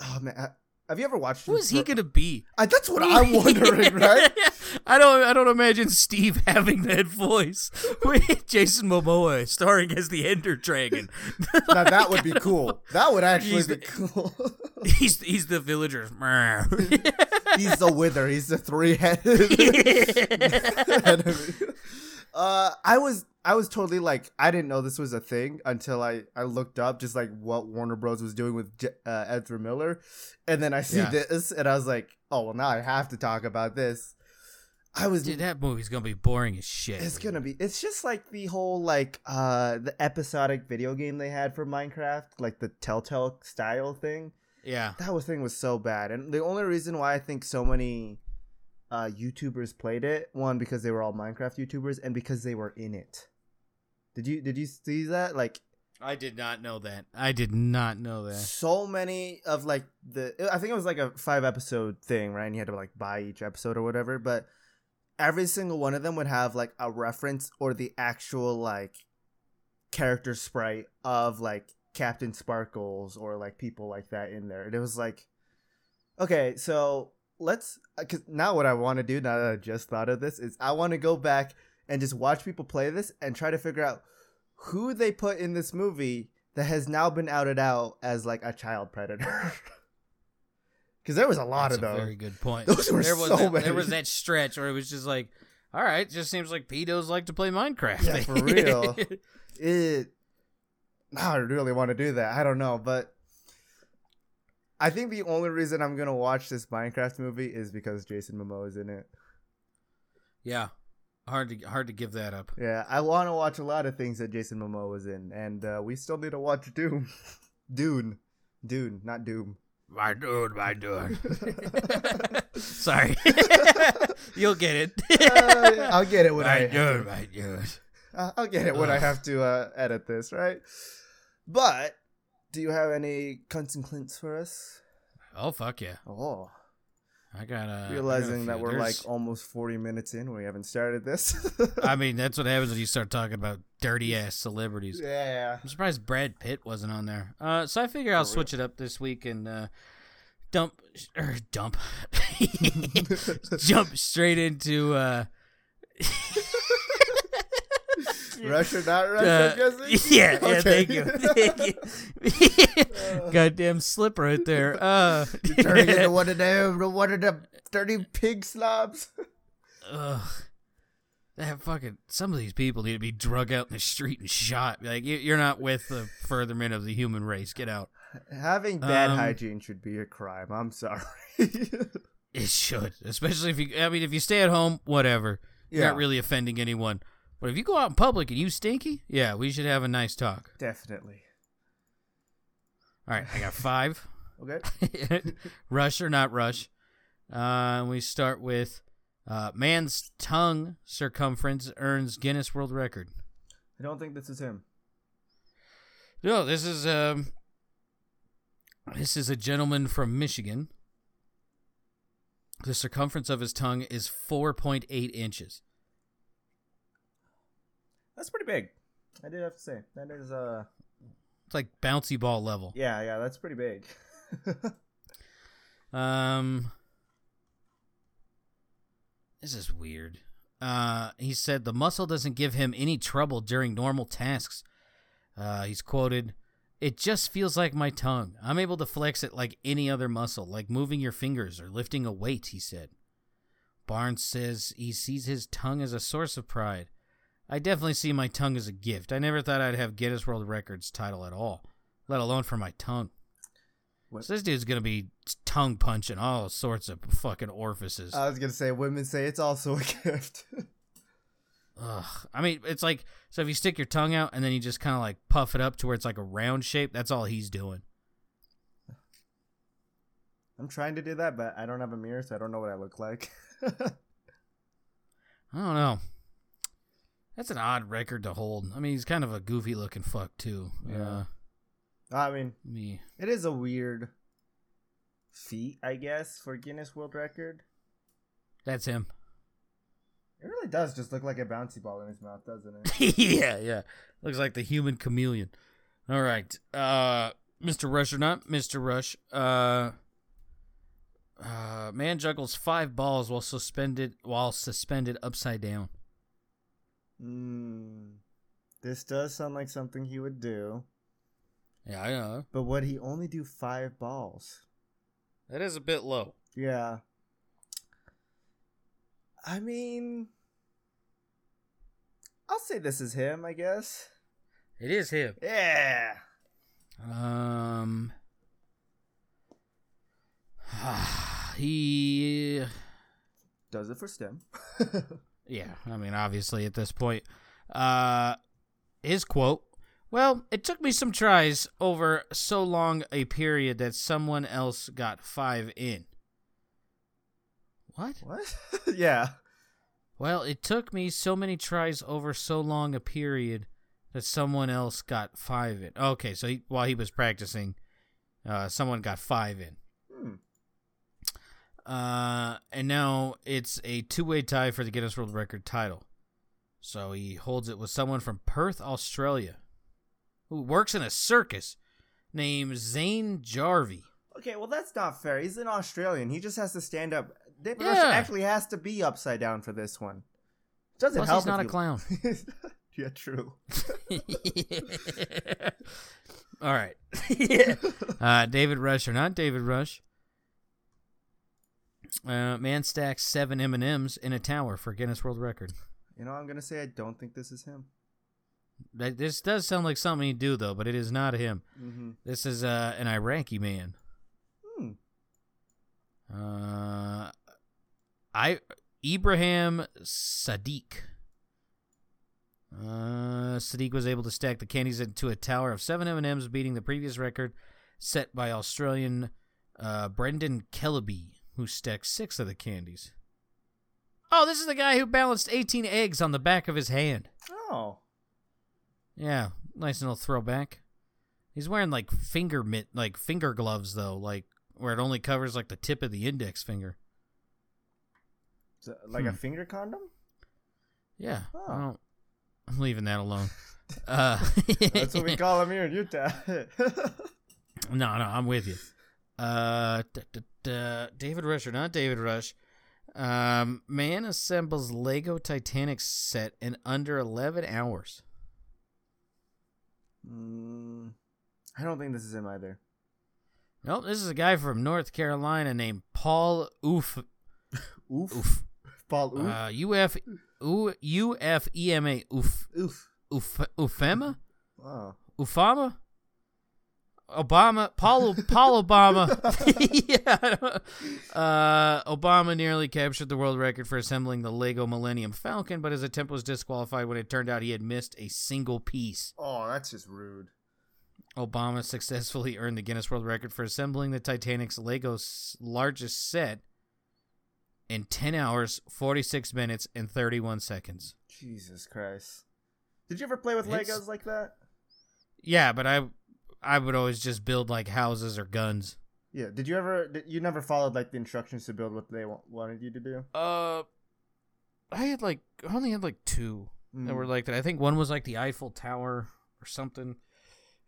Oh man, have you ever watched? Who is he gonna be? Uh, that's what I'm wondering, right? I don't. I don't imagine Steve having that voice with Jason Momoa starring as the Ender Dragon. now that would be cool. That would actually be the- cool. he's he's the villager. He's the wither. He's the three headed. Uh, I was I was totally like I didn't know this was a thing until I I looked up just like what Warner Bros was doing with J- uh, Ezra Miller, and then I see Yeah. this and I was like, oh well, now I have to talk about this. I was Dude, that movie's gonna be boring as shit. it's gonna be it's just like the whole like uh the episodic video game they had for Minecraft, like the Telltale style thing. Yeah. That was thing was so bad, and the only reason why I think so many uh, YouTubers played it, one because they were all Minecraft YouTubers, and because they were in it. Did you did you see that? Like I did not know that. I did not know that. so many of like the I think it was like a five episode thing, right? And you had to like buy each episode or whatever, but every single one of them would have like a reference or the actual like character sprite of like Captain Sparkles or like people like that in there. And it was like okay, so let's uh, cuz now what I want to do now that I just thought of this is I want to go back and just watch people play this and try to figure out who they put in this movie that has now been outed out as like a child predator. Because there was a lot That's of a those. very good point. Those were there was so that, many. There was that stretch where it was just like, all right, just seems like pedos like to play Minecraft. Yeah, for real. It. I really want to do that. I don't know, but I think the only reason I'm gonna watch this Minecraft movie is because Jason Momoa is in it. yeah, hard to hard to give that up. Yeah, I want to watch a lot of things that Jason Momoa was in, and uh, we still need to watch Doom, Dune, Dune, not Doom. My dude, my dude. Sorry, you'll get it. Uh, I'll get it when my I dude, my dude. Uh, I'll get it when I have to uh, edit this, right? But do you have any cunts and clints for us? Oh fuck yeah! Oh, I got uh, realizing that we're like almost 40 minutes in, we haven't started this. I mean, that's what happens when you start talking about dirty ass celebrities. yeah. I'm surprised Brad Pitt wasn't on there. Uh, so I figure I'll real. switch it up this week and uh, dump or dump, jump straight into uh, Russia, not Russia, uh, I'm guessing? yeah, yeah. Okay. Thank you, thank you. Goddamn slip right there. Uh, You're turning into one of them, one of them dirty pig slobs. Ugh. That fucking some of these people need to be drug out in the street and shot. Like you, you're not with the furtherment of the human race. Get out. Having bad Um, hygiene should be a crime. I'm sorry. It should, especially if you. I mean, if you stay at home, whatever. You're Yeah. not really offending anyone. But if you go out in public and you stinky, yeah, we should have a nice talk. Definitely. All right, I got five. Okay. rush or not rush. Uh, we start with uh, man's tongue circumference earns Guinness World Record. I don't think this is him. No, this is um, this is a gentleman from Michigan. The circumference of his tongue is 4.8 inches. That's pretty big. I did have to say that is uh It's like bouncy ball level. yeah yeah that's pretty big. Um, this is weird. Uh, he said the muscle doesn't give him any trouble during normal tasks. Uh, he's quoted, "It just feels like my tongue. I'm able to flex it like any other muscle, like moving your fingers or lifting a weight." He said. Barnes says he sees his tongue as a source of pride. I definitely see my tongue as a gift. I never thought I'd have Guinness World Records title at all, let alone for my tongue. What- So this dude's gonna be tongue punching all sorts of fucking orifices. I was gonna say women say it's also a gift. Ugh. I mean, it's like so if you stick your tongue out and then you just kind of like puff it up to where it's like a round shape. That's all he's doing. I'm trying to do that, but I don't have a mirror, so I don't know what I look like. I don't know. That's an odd record to hold. I mean, he's kind of a goofy looking fuck too. Yeah. Uh, I mean, me. it is a weird feat, I guess, for Guinness World Record. That's him. It really does just look like a bouncy ball in his mouth, doesn't it? yeah, yeah. Looks like the human chameleon. All right. Uh Mr. Rush or not, Mr. Rush. Uh Uh, man juggles five balls while suspended while suspended upside down. Mm, this does sound like something he would do. Yeah, I know. But would he only do five balls? That is a bit low. Yeah. I mean, I'll say this is him, I guess. It is him. Yeah. Um, he. Does it for STEM. Yeah, I mean, obviously at this point, uh, his quote. Well, it took me some tries over so long a period that someone else got five in. What? what? yeah. Well, it took me so many tries over so long a period that someone else got five in. Okay, so he, while he was practicing, uh, someone got five in. Uh, and now it's a two-way tie for the Guinness World Record title. So he holds it with someone from Perth, Australia, who works in a circus named Zane Jarvie. Okay, well that's not fair. He's an Australian. He just has to stand up. David Yeah. Rush actually has to be upside down for this one. Doesn't Plus, help. he's not a clown. yeah, true. All right. uh, David Rush or not David Rush. Uh, man stacks seven M and M's in a tower for Guinness World Record. You know, I'm gonna say I don't think this is him. That- This does sound like something he'd do, though, but it is not him. Mm-hmm. This is uh, an Iraqi man. Hmm. Uh, I Ibrahim Sadiq. Uh, Sadiq was able to stack the candies into a tower of seven M and M's, beating the previous record set by Australian uh, Brendan Kellaby, who stacked six of the candies. Oh, this is the guy who balanced 18 eggs on the back of his hand. Oh. Yeah, nice little throwback. He's wearing like finger mitt, like finger gloves though, like where it only covers like the tip of the index finger. It like a Hmm. finger condom? Yeah, Oh. I don't. I'm leaving that alone. Uh, That's what we call them here in Utah. no, no, I'm with you. Uh, d- d- d- David Rush or not David Rush. Um, man assembles Lego Titanic set in under 11 hours. mm, I don't think this is him either. Nope, this is a guy from North Carolina named Paul Oof. Oof. Oof. Paul Oof. Uh, UF, U, UFEMA, Oof, Oof. Oof, Ufema, Wow. Ufama, Obama, Paul, Paul Obama. yeah, uh, Obama nearly captured the world record for assembling the Lego Millennium Falcon, but his attempt was disqualified when it turned out he had missed a single piece. Oh, that's just rude. Obama successfully earned the Guinness World Record for assembling the Titanic's Lego's largest set in 10 hours, 46 minutes, and 31 seconds. Jesus Christ. Did you ever play with It's- Legos like that? Yeah, but I I would always just build like houses or guns. Yeah. Did you ever? Did, you never followed like the instructions to build what they wa- wanted you to do? Uh I had like I only had like two that Mm. were like that. I think one was like the Eiffel Tower or something.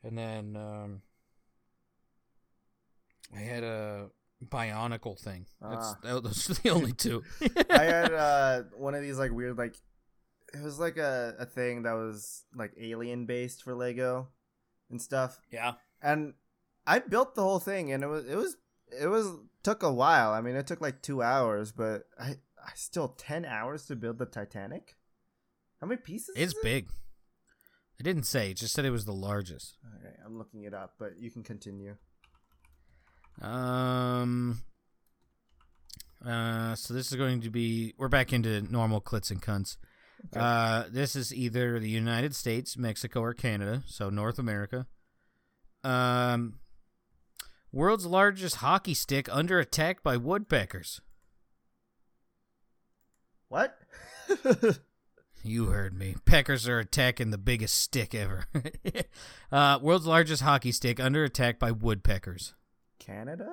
And then um I had a bionicle thing. That's Ah. that, those are the only two. I had uh, one of these like weird like it was like a, a thing that was like alien based for Lego and stuff. yeah. And I built the whole thing and it was it was it was took a while. I mean it took like two hours, but I I still ten hours to build the Titanic? How many pieces? It's is it? big. It didn't say, it just said it was the largest. Alright, I'm looking it up, but you can continue. Um. Uh, so this is going to be we're back into normal clits and cunts. Uh, this is either the United States, Mexico, or Canada, so North America. Um, world's largest hockey stick under attack by woodpeckers. What? You heard me. Peckers are attacking the biggest stick ever. uh, world's largest hockey stick under attack by woodpeckers. Canada?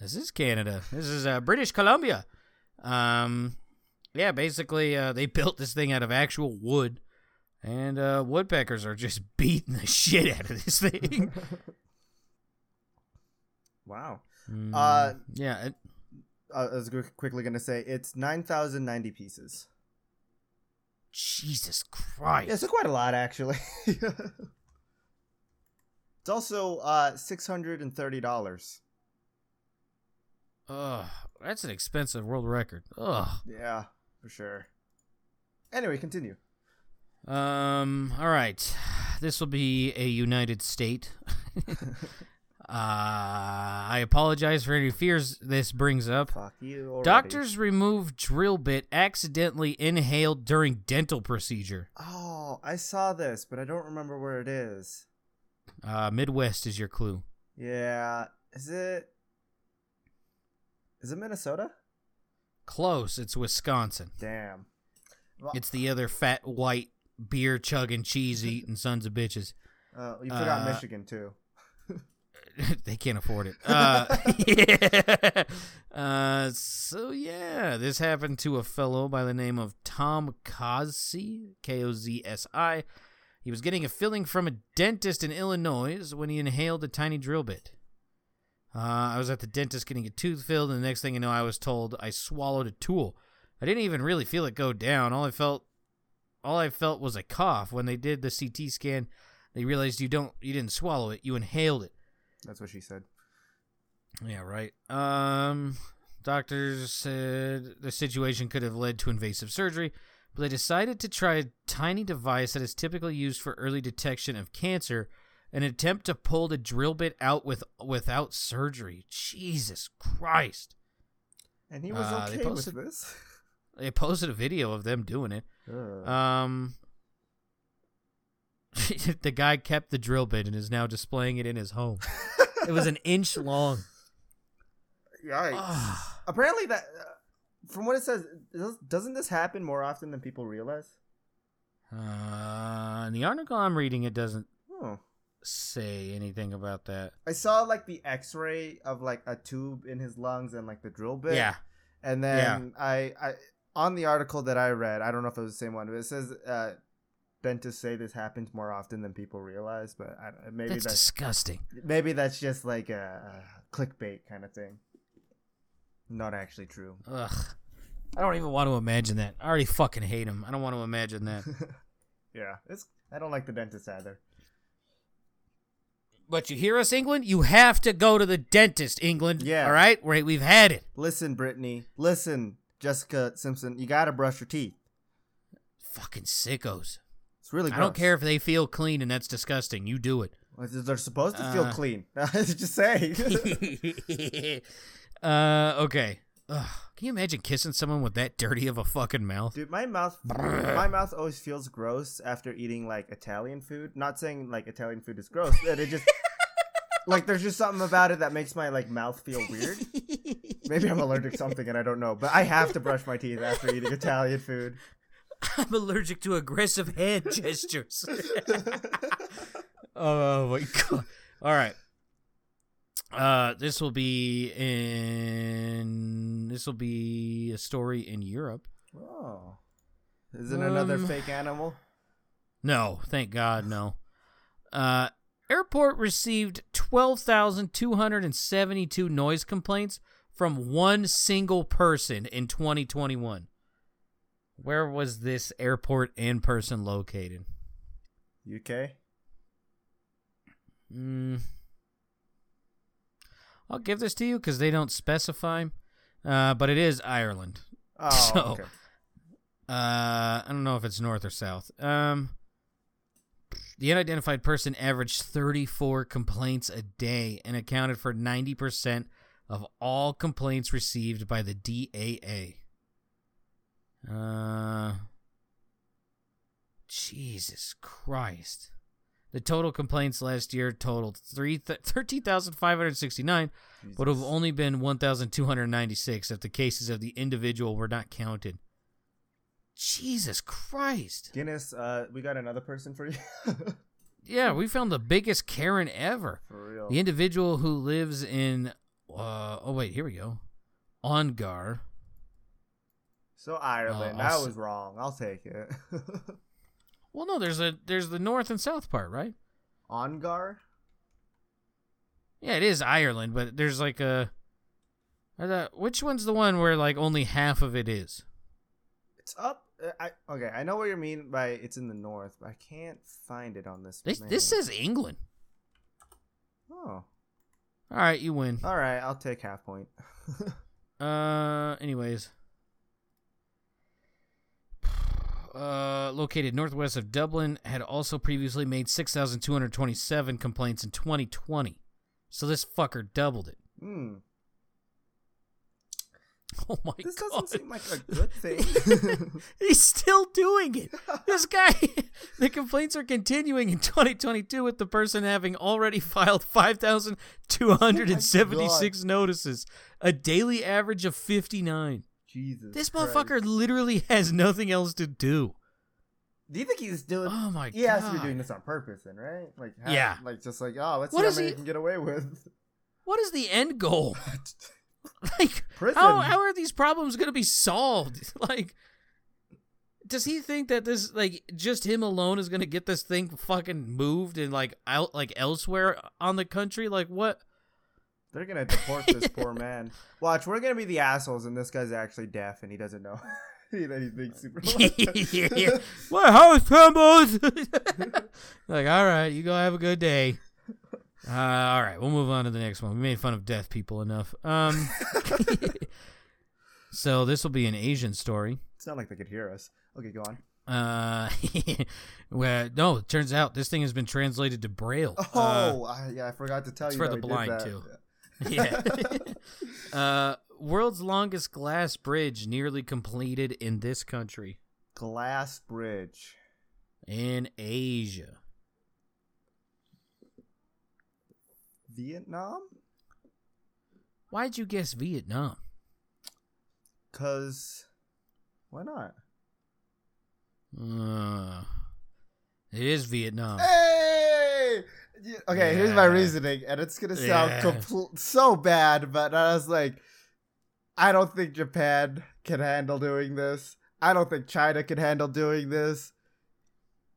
This is Canada. This is uh, British Columbia. Um, yeah, basically, uh, they built this thing out of actual wood, and uh, woodpeckers are just beating the shit out of this thing. Wow. Mm, Uh, yeah. It, I was quickly gonna say it's nine thousand ninety pieces. Jesus Christ. Yeah, so quite a lot actually. it's also uh six hundred and thirty dollars. Ugh, that's an expensive world record. Ugh. Yeah, for sure. Anyway, continue. Um. All right. This will be a United State. uh, I apologize for any fears this brings up. Fuck you. Already. Doctors remove drill bit accidentally inhaled during dental procedure. Oh, I saw this, but I don't remember where it is. Uh, Midwest is your clue. Yeah, is it? Is it Minnesota? Close. It's Wisconsin. Damn. Well, It's the other fat white beer chugging cheese eating sons of bitches. uh, you forgot uh, Michigan too. they can't afford it. Uh, yeah. Uh, so yeah, this happened to a fellow by the name of Tom Kozsi, K O Z S I. He was getting a filling from a dentist in Illinois when he inhaled a tiny drill bit. Uh, I was at the dentist getting a tooth filled, and the next thing you know, I was told I swallowed a tool. I didn't even really feel it go down. All I felt, all I felt was a cough. When they did the CT scan, they realized you don't, you didn't swallow it, you inhaled it. That's what she said. Yeah, right. Um, doctors said the situation could have led to invasive surgery, but they decided to try a tiny device that is typically used for early detection of cancer, an attempt to pull the drill bit out with without surgery. Jesus Christ! And he was Uh, okay with this. They posted a video of them doing it. Ugh. Um, the guy kept the drill bit and is now displaying it in his home. it was an inch long. Yikes. Ah. Apparently, that uh, from what it says, does- doesn't this happen more often than people realize? Uh, in the article I'm reading, it doesn't. Say anything about that. I saw like the X-ray of like a tube in his lungs and like the drill bit. Yeah. And then I, I on the article that I read, I don't know if it was the same one, but it says uh, dentists say this happens more often than people realize. But I, maybe That's that's disgusting. maybe that's just like a, a clickbait kind of thing. Not actually true. Ugh. I don't even want to imagine that. I already fucking hate him. I don't want to imagine that. yeah, it's. I don't like the dentist either. But you hear us, England? You have to go to the dentist, England. Yeah. All right? Right, we've had it. Listen, Brittany. Listen, Jessica Simpson. You gotta brush your teeth. Fucking sickos. It's really. I don't care if they feel clean and that's disgusting. You do it. They're supposed to feel Uh. clean. just say. uh, okay. Ugh. Can you imagine kissing someone with that dirty of a fucking mouth? Dude, my mouth, my mouth always feels gross after eating like Italian food. Not saying like Italian food is gross, but it just like there's just something about it that makes my like mouth feel weird. Maybe I'm allergic to something and I don't know, but I have to brush my teeth after eating Italian food. I'm allergic to aggressive hand gestures. oh my god. All right. Uh this will be in this will be a story in Europe. Oh, is it another Um, fake animal? No, thank God, no. Uh airport received 12,272 noise complaints from one single person in 2021. Where was this airport in person located? UK. Mm. I'll give this to you because they don't specify, uh, but it is Ireland. Oh, So- okay. Uh, I don't know if it's north or south. Um, the unidentified person averaged 34 complaints a day and accounted for 90% of all complaints received by the DAA. Uh, Jesus Christ. The total complaints last year totaled three th- 13,569, but have only been 1,296 if the cases of the individual were not counted. Jesus Christ. Guinness. Uh, we got another person for you. Yeah, we found the biggest Karen ever. for real. The individual who lives in uh oh wait, here we go. Ongar. So Ireland. Uh, I was wrong. I'll take it. Well, no, there's a there's the north and south part, right? Ongar. Yeah, it is Ireland, but there's like a. thought, which one's the one where like only half of it is? It's up. uh, I okay. I know what you mean by it's in the north, but I can't find it on this. This map. this says England. Oh, All right, you win. all right. I'll take half point. Uh, anyways. Uh, located northwest of Dublin, had also previously made 6,227 complaints in 2020. So this fucker doubled it. Hmm. Oh my This god. doesn't seem like a good thing. He's still doing it. This guy, the complaints are continuing in 2022 with the person having already filed 5,276 notices, a daily average of 59. Jesus. This Christ. motherfucker literally has nothing else to do. Do you think he's doing? Oh my he god. He has to be doing this on purpose, then, right? Like, have- Yeah. Like, just like, oh, let's What see is how many he- he can get away with. What is the end goal? Like, Prison. how how are these problems gonna be solved? Like, does he think that this like just him alone is gonna get this thing fucking moved and like out like elsewhere on the country? Like, what? They're gonna deport this poor man. Watch, we're gonna be the assholes, and this guy's actually deaf, and he doesn't know. he, he thinks super. yeah. My house trembles. like, all right, you go have a good day. Uh, all right, we'll move on to the next one. We made fun of deaf people enough. Um, so this will be an Asian story. It's not like they could hear us. Okay, go on. Uh, well, no, it turns out this thing has been translated to Braille. Uh, Oh, I, yeah, I forgot to tell it's you. for that the blind, that. too. yeah. uh, world's longest glass bridge nearly completed in this country Glass bridge. in Asia. Vietnam? Why'd you guess Vietnam? Cause why not? Uh, it is Vietnam. Hey! Yeah, Okay, here's my reasoning, and it's gonna sound Yeah. compl- so bad, but I was like, I don't think Japan can handle doing this. I don't think China can handle doing this.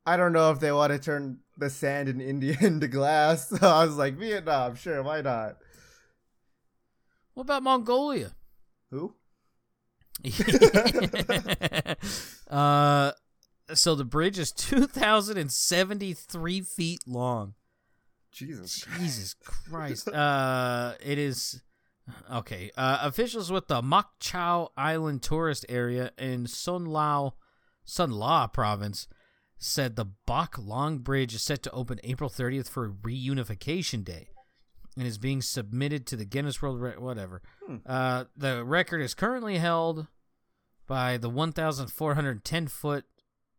I don't know if they want to turn the sand in India into glass. So I was like, Vietnam, sure, why not? What about Mongolia? Who? uh, so the bridge is 2,073 feet long. Jesus. Jesus Christ. Uh, it is okay. Uh, officials with the Moc Chau Island tourist area in Sun Lao, Son La province said the Bok Long Bridge is set to open April 30th for Reunification Day and is being submitted to the Guinness World Re- whatever. Hmm. Uh, the record is currently held by the 1,410 foot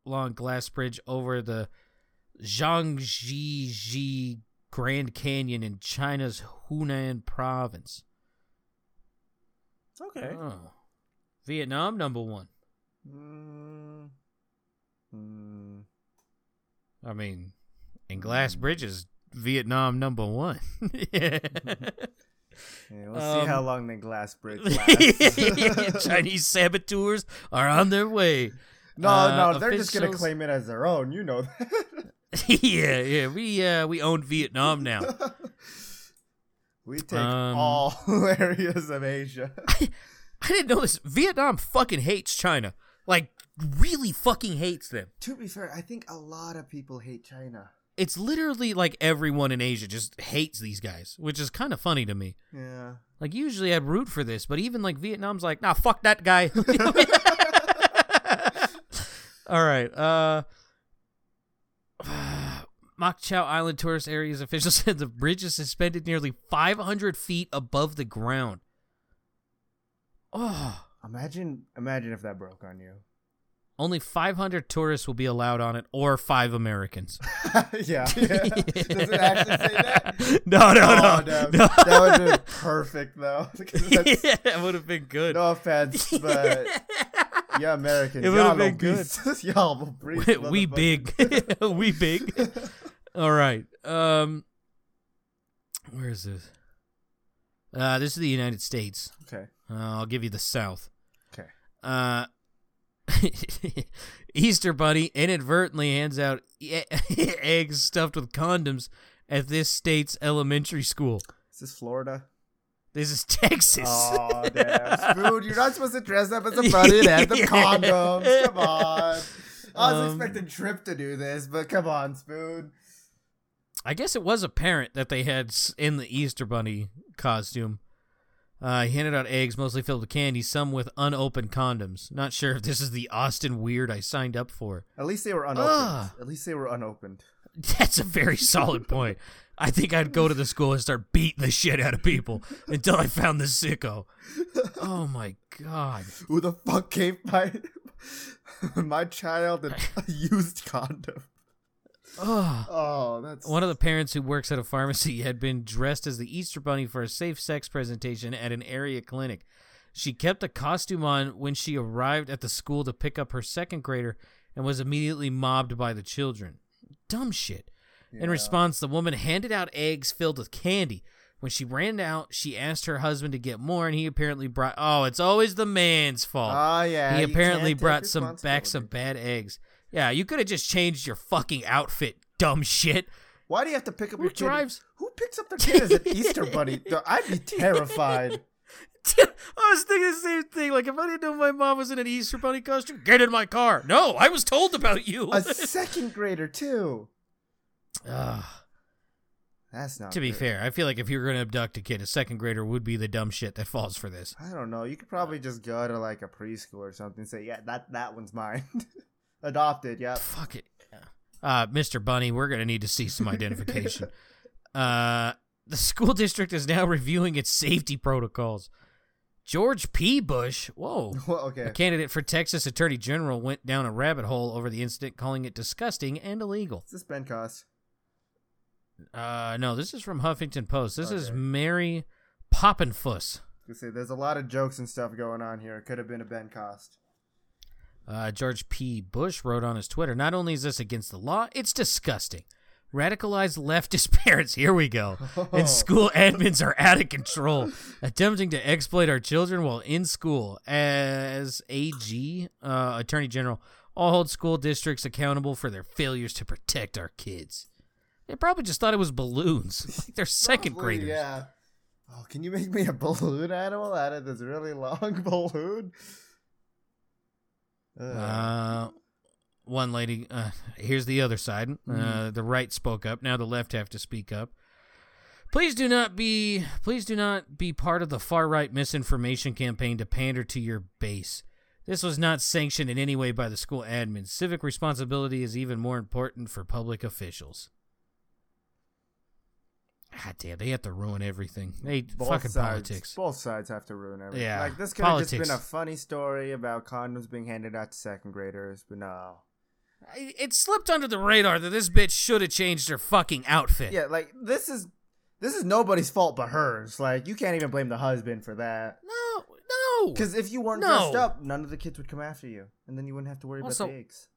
long glass bridge over the Zhangjiajie Grand Canyon in China's Hunan province. Okay. Oh. Vietnam number one. Mm. Mm. I mean, in glass bridges, Vietnam number one. yeah. Yeah, we'll see how Um, long the glass bridge lasts. Chinese saboteurs are on their way. no, Uh, no, they're just gonna claim it as their own. You know that. yeah, yeah. We uh we own Vietnam now. we take Um, all areas of Asia. I didn't know this. Vietnam fucking hates China. Like really fucking hates them. to be fair, I think a lot of people hate China. It's literally like everyone in Asia just hates these guys, which is kind of funny to me. Yeah. Like usually I'd root for this, but even like Vietnam's like, nah, fuck that guy. All right. Uh Moc Chau Island tourist areas officials said the bridge is suspended nearly 500 feet above the ground. Oh, Imagine, imagine if that broke on you. only 500 tourists will be allowed on it, or five Americans. yeah, yeah. Does it actually say that? No, no, Oh, no, no. That would have been perfect, though. yeah, that would have been good. No offense, but yeah, Americans. It would've y'all been obese. y'all we motherfuckers. big we big all right um where is this uh this is the united states Okay. uh, i'll give you the south Okay. uh easter bunny inadvertently hands out e- eggs stuffed with condoms at this state's elementary school Is this Florida? This is Texas. Oh damn, Spoon! You're not supposed to dress up as a bunny and have the condoms. Come on. I was Um, expecting Trip to do this, but come on, Spoon. I guess it was apparent that they had in the Easter Bunny costume. Uh, he handed out eggs, mostly filled with candy, some with unopened condoms. Not sure if this is the Austin weird I signed up for. At least they were unopened. Ugh. At least they were unopened. That's a very solid point. I think I'd go to the school and start beating the shit out of people until I found the sicko. Oh my god. Who the fuck gave my my child a used condom? Ugh. Oh, that's One of the parents who works at a pharmacy had been dressed as the Easter Bunny for a safe sex presentation at an area clinic. She kept the costume on when she arrived at the school to pick up her second grader and was immediately mobbed by the children. Dumb shit. In response, the woman handed out eggs filled with candy. When she ran out, she asked her husband to get more, and he apparently brought. Oh, it's always the man's fault. Ah, yeah. he apparently brought some back some bad eggs. Yeah, you could have just changed your fucking outfit, dumb shit. Why do you have to pick up Who your kid? drives- Who picks up their kid as an Easter bunny? I'd be terrified. I was thinking the same thing. Like, if I didn't know my mom was in an Easter Bunny costume, get in my car. No, I was told about you. A second grader too. Ugh. That's not. to be good. fair, I feel like if you were going to abduct a kid, a second grader would be the dumb shit that falls for this. I don't know. You could probably just go to like a preschool or something. and Say, yeah, that that one's mine. Adopted. Yeah. Fuck it. Uh, Mr. Bunny, we're going to need to see some identification. uh, the school district is now reviewing its safety protocols. George P. Bush, whoa, Well, a candidate for Texas Attorney General, went down a rabbit hole over the incident, calling it disgusting and illegal. What's this Ben Cost? Uh, no, this is from Huffington Post. This is Okay. Mary Papenfuss. I say there's a lot of jokes and stuff going on here. It could have been a Ben Cost. Uh, George P. Bush wrote on his Twitter, not only is this against the law, it's disgusting. Radicalized leftist parents, here we go, and school admins are out of control, attempting to exploit our children while in school. As AG, uh, Attorney General, all hold school districts accountable for their failures to protect our kids. They probably just thought it was balloons. Like they're second Probably, graders. Yeah. Oh, can you make me a balloon animal out of this really long balloon? Ugh. Uh, one lady. Uh, here's the other side. Uh, the right spoke up. Now the left have to speak up. Please do not be. Please do not be part of the far right misinformation campaign to pander to your base. This was not sanctioned in any way by the school admins. Civic responsibility is even more important for public officials. God damn, they have to ruin everything. They Both fucking sides, politics. Both sides have to ruin everything. Yeah, Like this could have just been a funny story about condoms being handed out to second graders, but no. It slipped under the radar that this bitch should have changed her fucking outfit. Yeah, like this is this is nobody's fault but hers. Like you can't even blame the husband for that. No, no. Because if you weren't No. dressed up, none of the kids would come after you, and then you wouldn't have to worry Also- about the eggs.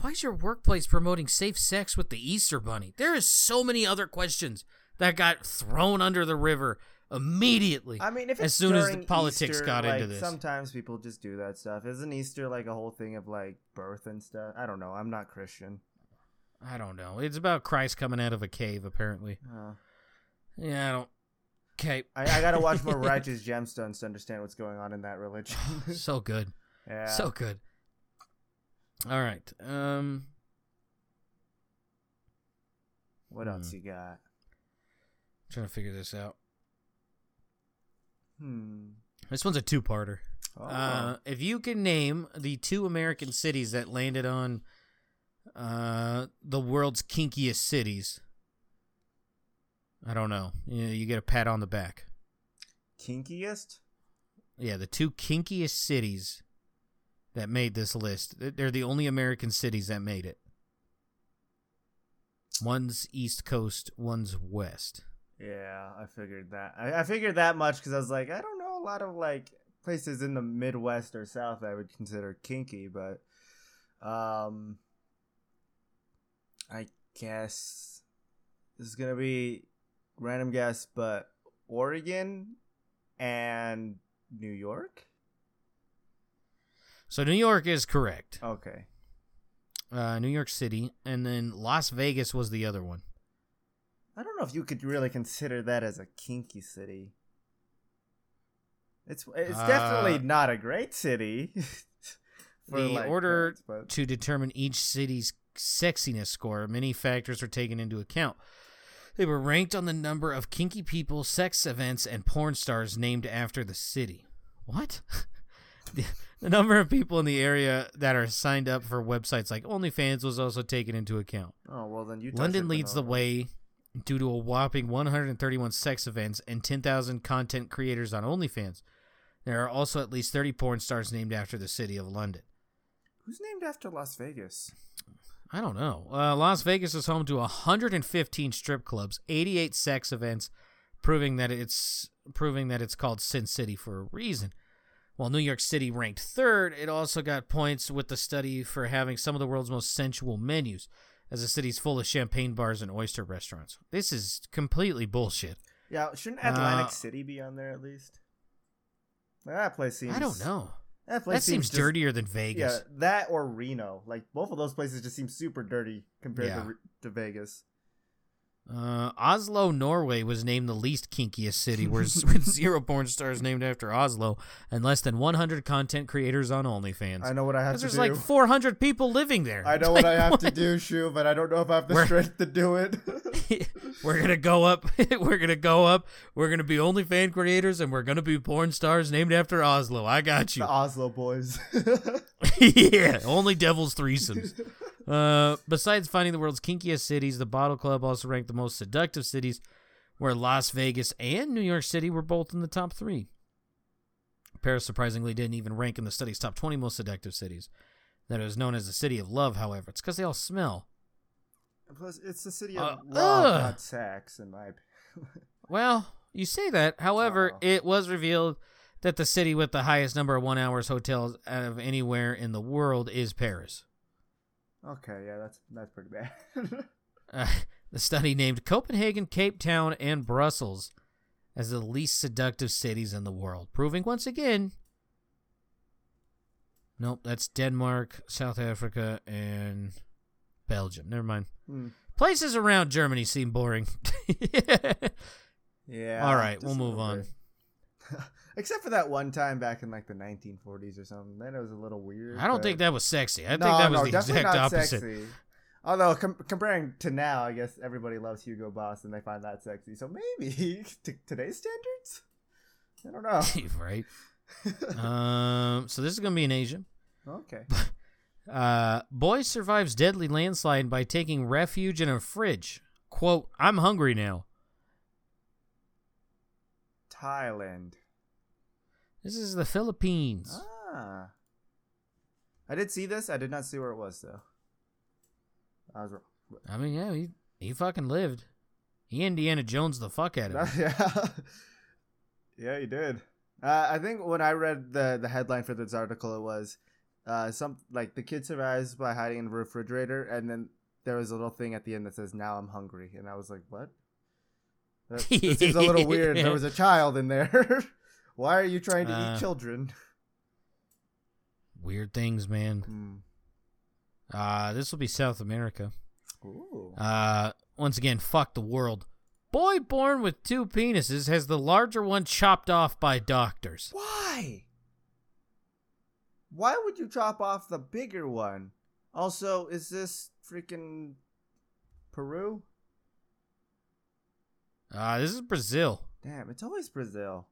why is your workplace promoting safe sex with the Easter Bunny? There is so many other questions that got thrown under the river immediately. I mean, if as soon as the politics Easter, got into this. sometimes people just do that stuff. Isn't Easter like a whole thing of like birth and stuff? I don't know. I'm not Christian. I don't know. It's about Christ coming out of a cave, apparently. Uh, Yeah, I don't. Okay. I, I gotta watch more Righteous Gemstones to understand what's going on in that religion. so good. yeah. So good. All right. Um, what else Hmm. you got? trying to figure this out. Hmm. This one's a two-parter. Oh. Uh, if you can name the two American cities that landed on uh, the world's kinkiest cities, I don't know. You, you get a pat on the back. kinkiest? Yeah, the two kinkiest cities that made this list. They're the only American cities that made it. One's East Coast, one's West. Yeah, I figured that. I, I figured that much because I was like, I don't know a lot of like places in the Midwest or South I would consider kinky, but um, I guess this is gonna be random guess, but Oregon and New York. So New York is correct. Okay, Uh, New York City, and then Las Vegas was the other one. I don't know if you could really consider that as a kinky city. It's it's Uh, definitely not a great city. the like, order parents, but- to determine each city's sexiness score, many factors were taken into account. They were ranked on the number of kinky people, sex events, and porn stars named after the city. What? the, the number of people in the area that are signed up for websites like OnlyFans was also taken into account. Oh well, then you. London leads the way due to a whopping 131 sex events and 10,000 content creators on OnlyFans. There are also at least 30 porn stars named after the city of London. Who's named after Las Vegas? I don't know. Uh, Las Vegas is home to 115 strip clubs, 88 sex events, proving that it's proving that it's called Sin City for a reason. While New York City ranked third, it also got points with the study for having some of the world's most sensual menus, as the city's full of champagne bars and oyster restaurants. This is completely bullshit. Yeah, shouldn't Atlantic Uh, City be on there at least? That place seems. I don't know. That place That seems just- dirtier than Vegas. Yeah, that or Reno. Like both of those places just seem super dirty compared Yeah. to, to Vegas. Uh, Oslo, Norway was named the least kinkiest city, where with zero porn stars named after Oslo and less than 100 content creators on OnlyFans. I know what I have to there's do. There's like 400 people living there. I know Like, what I have to do, Shu, but I don't know if I have the We're- strength to do it. we're gonna go up. we're gonna go up. We're gonna be OnlyFan creators, and we're gonna be porn stars named after Oslo. I got you. the Oslo boys. yeah, only devils threesomes. Uh, besides finding the world's kinkiest cities, the Bottle Club also ranked the most seductive cities, where Las Vegas and New York City were both in the top three. Paris surprisingly didn't even rank in the study's top 20 most seductive cities. That it was known as the city of love, however. It's because they all smell. Plus, it's the city Uh, of love, ugh. not sex, in my opinion. Well, you say that. However, Uh-oh. it was revealed that the city with the highest number of one hours hotels out of anywhere in the world is Paris. Okay, yeah, that's that's pretty bad. Uh, the study named Copenhagen, Cape Town, and Brussels as the least seductive cities in the world, proving once again. Nope, that's Denmark, South Africa, and Belgium. Never mind. Hmm. Places around Germany seem boring. Yeah. All right, we'll move on. Except for that one time back in like the 1940s or something. Then it was a little weird. I don't but- think that was sexy. I think that was no, the definitely exact not opposite. Sexy. Although com- comparing to now, I guess everybody loves Hugo Boss and they find that sexy. So maybe to today's standards, I don't know. right. um. So this is gonna be in Asia. okay. Uh, boy survives deadly landslide by taking refuge in a fridge. Quote, I'm hungry now. Thailand. This is the Philippines. Ah. I did see this. I did not see where it was though. I was wrong. I mean, yeah, he, he fucking lived. He Indiana Jones the fuck out of it. yeah. yeah, you did. Uh, I think when I read the the headline for this article, it was uh, some like the kid survives by hiding in a refrigerator, and then there was a little thing at the end that says "Now I'm hungry," and I was like, "What?" That, that seems a little weird. There was a child in there. Why are you trying to Uh, eat children? Weird things, man. Hmm. Uh, this will be South America. Ooh. Uh, once again, fuck the world. Boy born with two penises has the larger one chopped off by doctors. Why? Why would you chop off the bigger one? Also, is this freaking Peru? Uh, this is Brazil. Damn, it's always Brazil.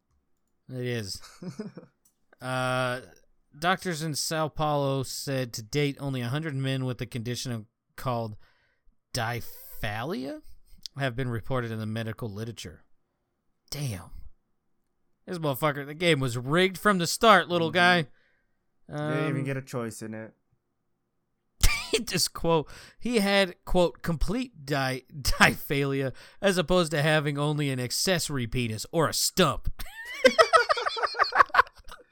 It is. Uh, doctors in Sao Paulo said to date only 100 men with the condition called diphallia have been reported in the medical literature. Damn. This motherfucker, the game was rigged from the start, little Mhm. guy. they didn't even Um, get a choice in it. he just quote he had quote complete di- diphallia as opposed to having only an accessory penis or a stump.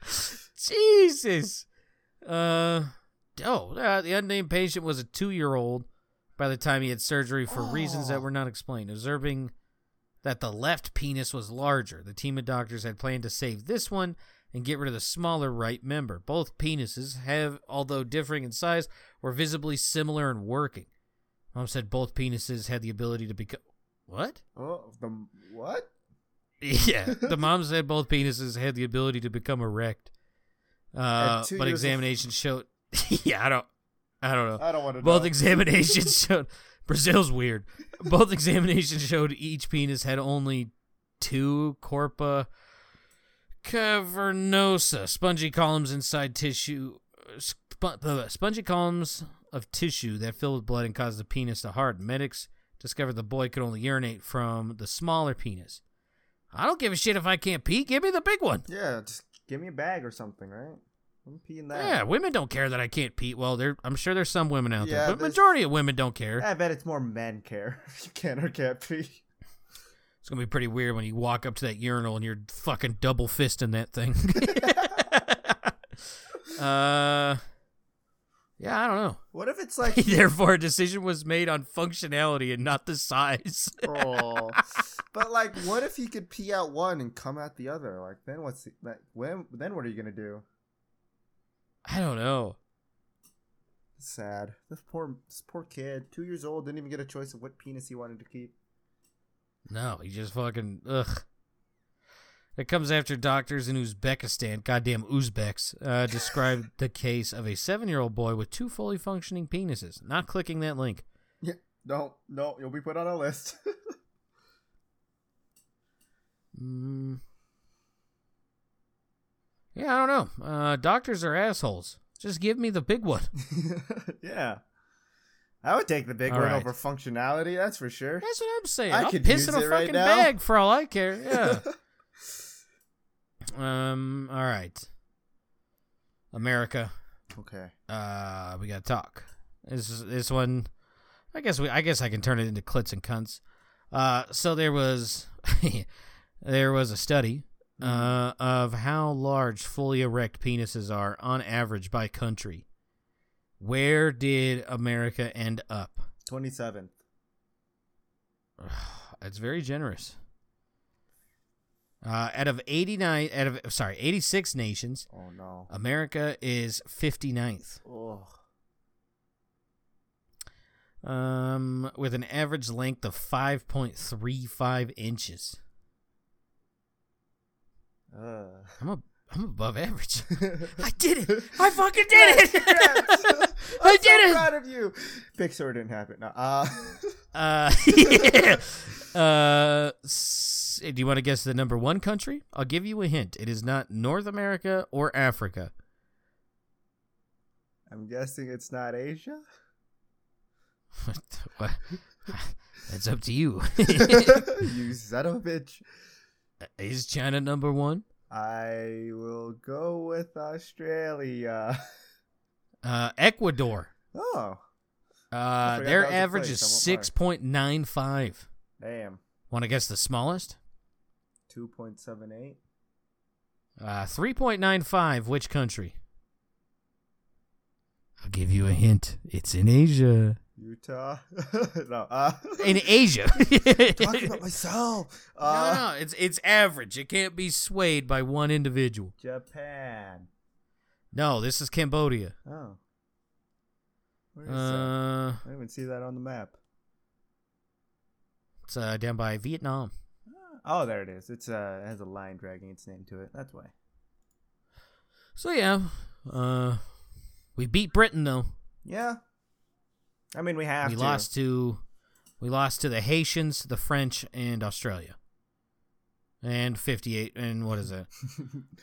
Jesus. Uh oh, uh, the unnamed patient was a two-year-old by the time he had surgery for reasons that Oh. were not explained, observing that the left penis was larger. The team of doctors had planned to save this one and get rid of the smaller right member. Both penises have, although differing in size, were visibly similar in working. Mom said both penises had the ability to become. What? Oh, the what? Yeah, the mom said both penises had the ability to become erect. Uh, but years of- showed. yeah, I don't. I don't know. I don't want to Both know. examinations showed Brazil's weird. Both examinations showed each penis had only two corpa cavernosa, spongy columns inside tissue, sp- uh, spongy columns of tissue that fill with blood and cause the penis to harden. Medics discovered the boy could only urinate from the smaller penis. I don't give a shit if I can't pee. Give me the big one. yeah, just give me a bag or something, right? I'm peeing that. Yeah, women don't care that I can't pee. Well, there, I'm sure there's some women out Yeah, there, but majority of women don't care. I bet it's more men care if you can or can't pee. It's gonna be pretty weird when you walk up to that urinal and you're fucking double fisting that thing. uh, yeah, I don't know. What if it's like Therefore, a decision was made on functionality and not the size. oh, but like, what if he could pee out one and come out the other? Like, then what's the, like when? Then what are you gonna do? I don't know. Sad. This poor, this poor kid, two years old, didn't even get a choice of what penis he wanted to keep. No, he just fucking ugh. It comes after doctors in Uzbekistan, goddamn Uzbeks, uh, described the case of a seven-year-old boy with two fully functioning penises. Not clicking that link. Yeah. No, no, you'll be put on a list. Mm. Yeah, I don't know. Uh, doctors are assholes. Just give me the big one. yeah. I would take the big All one right. over functionality, that's for sure. That's what I'm saying. I I'll could piss use in a it right fucking bag for all I care. Yeah. Um. All right. America. okay. Uh, we gotta talk. This is, this one. I guess we. I guess I can turn it into clits and cunts. Uh. So there was. there was a study. Uh, of how large fully erect penises are on average by country. Where did America end up? 27th. That's very generous. Uh, out of 89, out of sorry, 86 nations, Oh, no. America is 59th. Oh. Um, with an average length of 5.35 inches. Uh. I'm a I'm above average. I I did it. I fucking did it. I I'm did so it. proud of you. Pixar didn't happen. No. Uh, Uh, yeah. Uh, do you want to guess the number one country? I'll give you a hint. It is not North America or Africa. I'm guessing it's not Asia. What? That's up to you. you son of a bitch. is China number one? I will go with Australia. Uh, Ecuador. Oh, Uh, their that was a average is six point nine five. damn. Want to guess the smallest? 2.78. Uh, three point nine five. Which country? I'll give you a hint. It's in Asia. Utah. no. Uh, In Asia. talking about myself. no, Uh, no, it's it's average. It can't be swayed by one individual. Japan. No, this is Cambodia. Oh. Where is that? Uh, I didn't even see that on the map. it's uh, down by Vietnam. Oh, there it is. It's uh, it has a line dragging its name to it. That's why. So yeah, uh, we beat Britain though. Yeah. I mean, we have we to. lost to we lost to the Haitians, the French, and Australia, and fifty eight and what is it?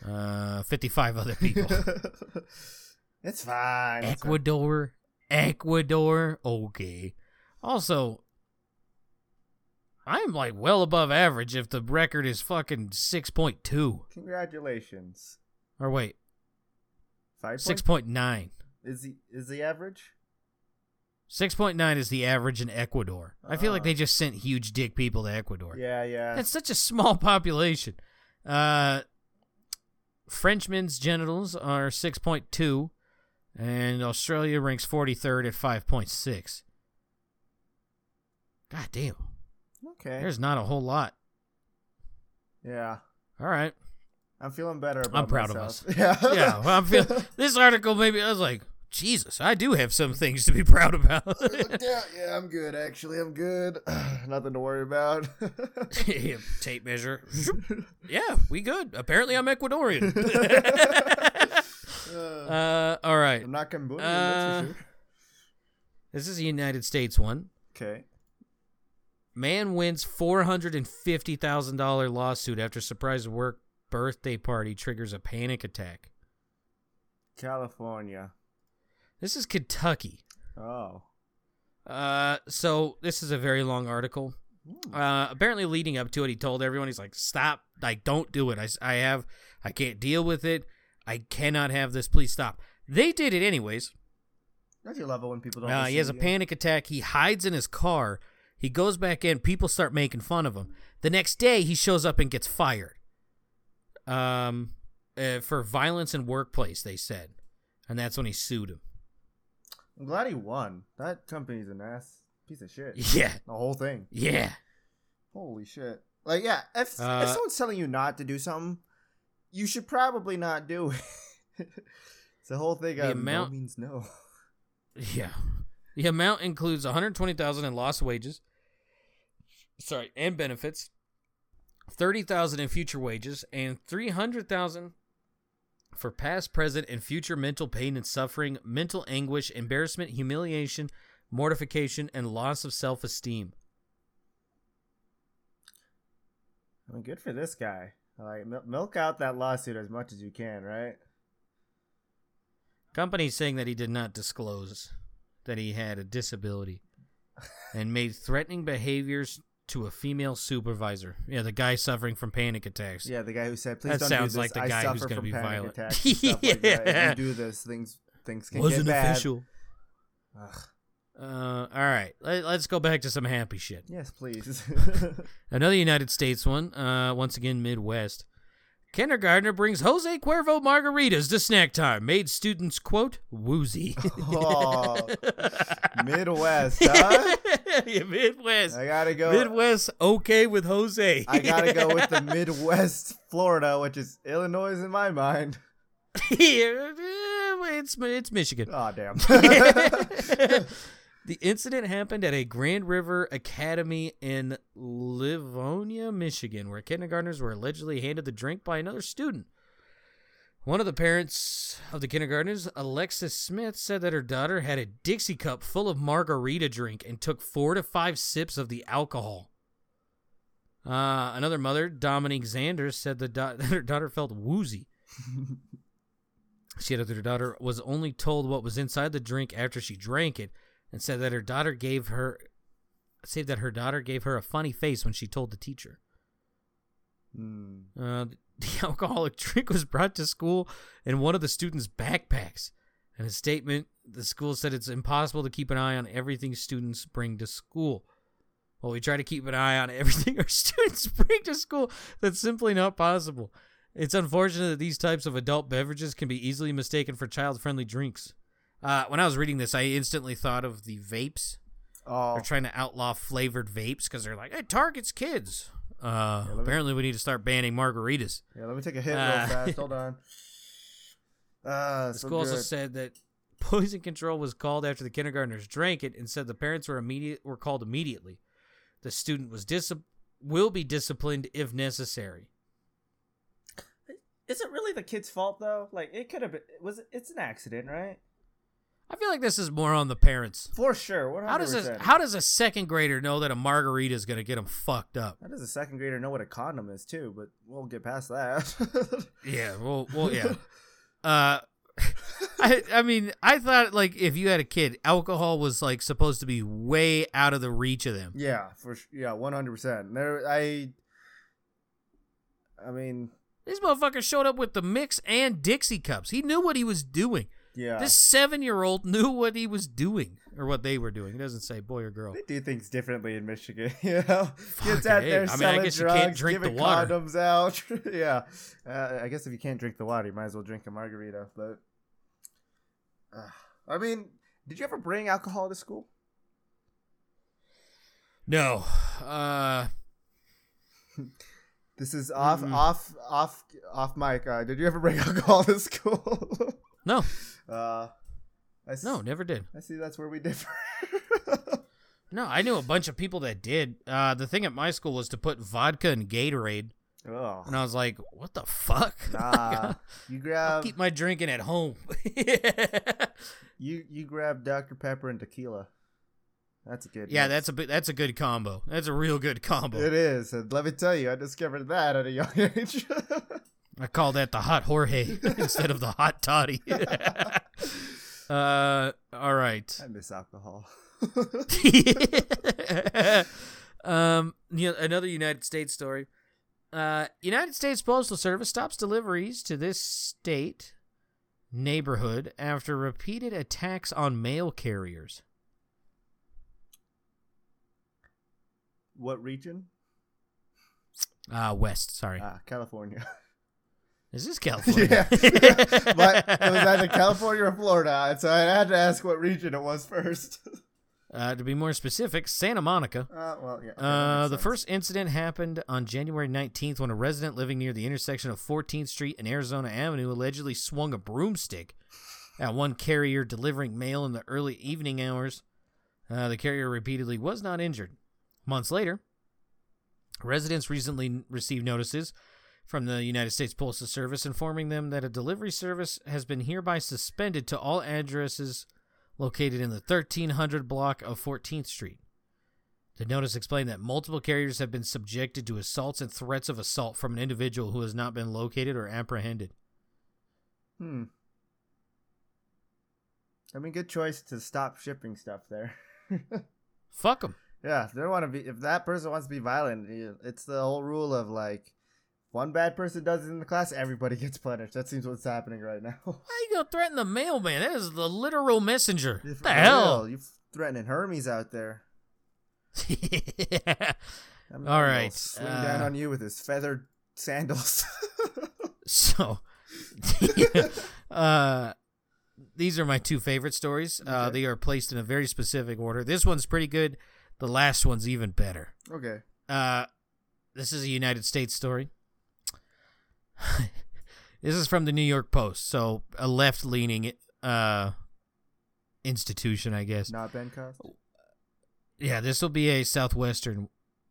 Uh, fifty five other people. it's fine. Ecuador, Ecuador. Okay. Also, I'm like well above average if the record is fucking six point two Congratulations. or wait Five six point point nine. is the is the average? Six point nine is the average in Ecuador. I feel like they just sent huge dick people to Ecuador. Yeah, yeah. That's such a small population. Uh, Frenchmen's genitals are 6.2, and Australia ranks 43rd at 5.6. God damn. Okay. There's not a whole lot. yeah. All right. I'm feeling better about I'm proud of us. Yeah. Yeah, well, I'm feel- this article maybe I was like Jesus, I do have some things to be proud about. yeah, yeah, I'm good. Actually, I'm good. Nothing to worry about. Tape measure. yeah, we good. Apparently, I'm Ecuadorian. uh, all right. I'm not Cambodian. Uh, sure. This is a United States one. Okay. Man wins four hundred and fifty thousand dollar lawsuit after surprise work birthday party triggers a panic attack. California. This is Kentucky. Oh. Uh, so this is a very long article. Uh, apparently leading up to it, he told everyone, he's like, "Stop! Like, don't do it. I, I have, I can't deal with it. I cannot have this. Please stop." They did it anyways. That's your level when people don't. Uh, he has a you. panic attack. He hides in his car. He goes back in. People start making fun of him. The next day, he shows up and gets fired. Um, uh, for violence in workplace, they said, and that's when he sued him. I'm glad he won. That company's an ass piece of shit. Yeah, The whole thing. yeah. Holy shit. Like, yeah, if, Uh, if someone's telling you not to do something, you should probably not do it. it's the whole thing The of amount- no means no. Yeah. The amount includes 120,000 in lost wages. Sorry, and benefits. 30,000 in future wages and 300,000 for past, present and future mental pain and suffering, mental anguish, embarrassment, humiliation, mortification and loss of self-esteem. I mean, good for this guy. Like, milk out that lawsuit as much as you can, right? Company saying that he did not disclose that he had a disability and made threatening behaviors to a female supervisor. Yeah, the guy suffering from panic attacks. Yeah, the guy who said, "Please That don't sounds do this. like the I guy who's gonna be panic violent." attacks and stuff like that. Yeah. If you do this, things things can Wasn't get bad." official. Ugh. Uh, all right, Let, us go back to some happy shit. Yes, please. Another United States one. Uh, once again, Midwest. Kindergartner brings Jose Cuervo margaritas to snack time. Made students quote woozy. oh, Midwest, huh? yeah, Midwest. I gotta go. Midwest okay with Jose. I gotta go with the Midwest, Florida, which is Illinois in my mind. yeah, it's it's Michigan. Oh damn. The incident happened at a Grand River Academy in Livonia, Michigan, where kindergartners were allegedly handed the drink by another student. One of the parents of the kindergartners, Alexis Smith, said that her daughter had a Dixie cup full of margarita drink and took four to five sips of the alcohol. Uh, another mother, Dominique Xander, said the da- that her daughter felt woozy. She added that her daughter was only told what was inside the drink after she drank it, and said that her daughter gave her, said that her daughter gave her a funny face when she told the teacher. Hmm. Uh, the alcoholic drink was brought to school in one of the students' backpacks. In a statement, the school said it's impossible to keep an eye on everything students bring to school. Well, we try to keep an eye on everything our students bring to school. That's simply not possible. It's unfortunate that these types of adult beverages can be easily mistaken for child friendly drinks. Uh, when I was reading this, I instantly thought of the vapes. Oh, They're trying to outlaw flavored vapes because they're like, it targets kids. Uh, me- apparently, we need to start banning margaritas. yeah. Let me take a hit Uh, real fast. Hold on. Uh, The so school also said that poison control was called after the kindergartners drank it, and said the parents were immediate were called immediately. The student was dis- will be disciplined if necessary. Is it really the kid's fault though? Like it could have been. Was it? It's an accident, right? I feel like this is more on the parents. For sure. What? How does a, how does a second grader know that a margarita is gonna get him fucked up? How does a second grader know what a condom is too? But we'll get past that. Yeah, well, well, yeah. Uh, I, I mean, I thought like if you had a kid, alcohol was like supposed to be way out of the reach of them. yeah, for yeah, one hundred percent. There, I. I mean, This motherfucker showed up with the mix and Dixie cups. He knew what he was doing. Yeah. This seven-year-old knew what he was doing or what they were doing. He doesn't say boy or girl. They do things differently in Michigan, you know. Kids out hey, there I mean, I selling guess you drugs, can't drink the giving water. condoms out. yeah, uh, I guess if you can't drink the water, you might as well drink a margarita. But uh, I mean, did you ever bring alcohol to school? No. Uh, This is off, Mm-mm. off, off, off mic. Uh, did you ever bring alcohol to school? no. Uh, I s- No, never did. I see. That's where we differ. No, I knew a bunch of people that did. Uh, the thing at my school was to put vodka and Gatorade, oh, and I was like, "What the fuck?" nah. You I'll grab keep my drinking at home. you you grab Dr Pepper and tequila. That's a good. yeah, mix. that's a that's a good combo. That's a real good combo. It is, and let me tell you, I discovered that at a young age. I call that the hot Jorge instead of the hot toddy. uh, all right. I miss alcohol. um, you know, another United States story. Uh, United States Postal Service stops deliveries to this state neighborhood after repeated attacks on mail carriers. what region? Uh, west. Sorry, Ah, California. Is this California? yeah, but it was either California or Florida, so I had to ask what region it was first. uh, to be more specific, Santa Monica. Uh, well, yeah. Uh, the sense. first incident happened on January 19th when a resident living near the intersection of 14th Street and Arizona Avenue allegedly swung a broomstick at one carrier delivering mail in the early evening hours. Uh, the carrier repeatedly was not injured. Months later, residents recently received notices from the United States Postal Service informing them that a delivery service has been hereby suspended to all addresses located in the 1300 block of 14th Street. The notice explained that multiple carriers have been subjected to assaults and threats of assault from an individual who has not been located or apprehended. Hmm. I mean, good choice to stop shipping stuff there. Fuck them. yeah, if they want to be. If that person wants to be violent, it's the whole rule of like, one bad person does it in the class, everybody gets punished. That seems what's happening right now. How you gonna threaten the mailman? That is the literal messenger. For the hell? You threatening Hermes out there. Man All right, Swing down uh, on you with his feathered sandals. so, uh, these are my two favorite stories. Uh, Okay. they are placed in a very specific order. This one's pretty good. The last one's even better. okay. Uh, this is a United States story. This is from the New York Post, so a left-leaning uh institution, I guess. Not Ben Cost. Yeah, this will be a southwestern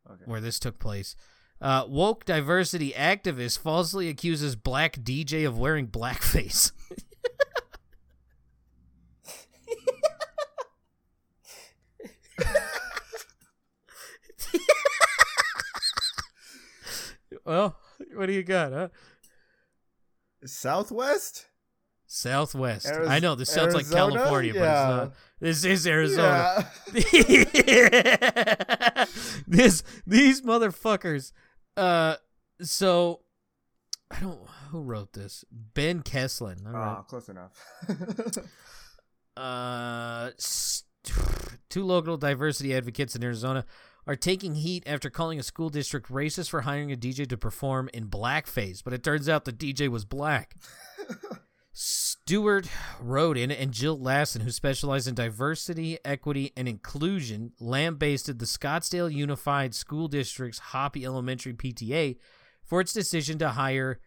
Okay. where this took place. Uh, woke diversity activist falsely accuses black DJ of wearing blackface. well, what do you got, huh? Southwest. Southwest. Ariz- I know this sounds like Arizona? California, but it's not. This is Arizona. Yeah. this these motherfuckers. Uh, so I don't who wrote this. Ben Kesslen. All right. Ah, close enough. Uh, s- two local diversity advocates in Arizona are taking heat after calling a school district racist for hiring a DJ to perform in blackface. But it turns out the DJ was black. Stuart Rhoden and Jill Lassen, who specialize in diversity, equity, and inclusion, lambasted the Scottsdale Unified School District's Hopi Elementary PTA for its decision to hire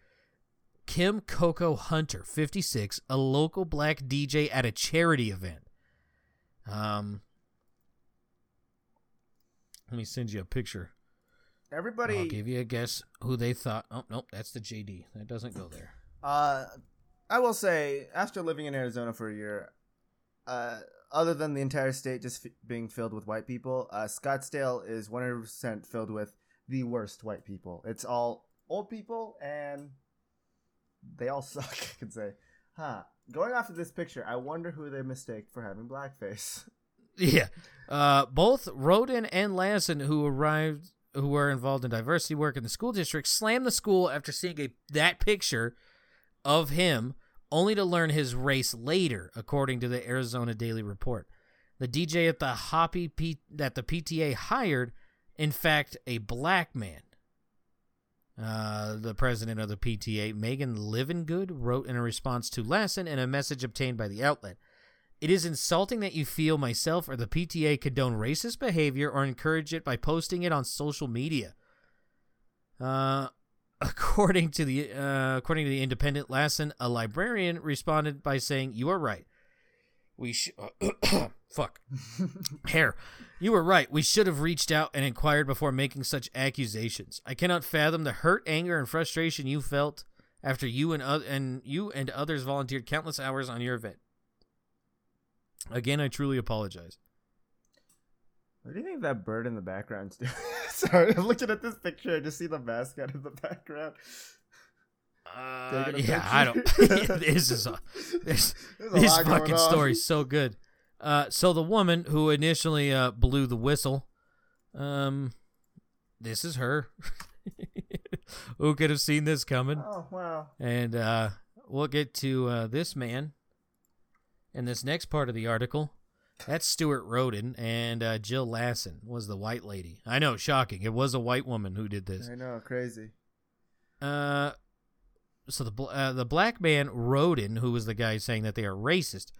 Kim Coco Hunter, 56, a local black DJ at a charity event. Um, let me send you a picture. Everybody. I'll give you a guess who they thought. Oh, nope, that's the JD. That doesn't go there. Uh, I will say, after living in Arizona for a year, uh, other than the entire state just f- being filled with white people, uh, Scottsdale is 100% filled with the worst white people. It's all old people, and they all suck, I could say. Huh. Going off of this picture, I wonder who they mistake for having blackface. Yeah. Uh, both Rhoden and Lassen, who arrived, who were involved in diversity work in the school district, slammed the school after seeing a that picture of him, only to learn his race later, according to the Arizona Daily Report. The DJ at the Hopi P- that the PTA hired, in fact, a black man. Uh, the president of the PTA, Megan Livengood, wrote in a response to Lassen in a message obtained by the outlet. It is insulting that you feel myself or the PTA condone racist behavior or encourage it by posting it on social media. Uh, according to the uh, according to the Independent, Lassen, a librarian, responded by saying, "You are right. We sh- fuck. Hair. You were right. We should have reached out and inquired before making such accusations. I cannot fathom the hurt, anger, and frustration you felt after you and uh, and you and others volunteered countless hours on your event. Again, I truly apologize. What do you think that bird in the background's doing? Sorry, I'm looking at this picture. I just see the mascot in the background. Uh, yeah, I don't. this is a this, There's a this fucking story's so good. Uh, so the woman who initially uh, blew the whistle, um, this is her. who could have seen this coming? Oh wow. And uh, we'll get to uh, this man in this next part of the article. That's Stuart Rhoden, and uh, Jill Lassen was the white lady. I know, shocking. It was a white woman who did this. I know, crazy. Uh, so the uh, the black man Rhoden, who was the guy saying that they are racist,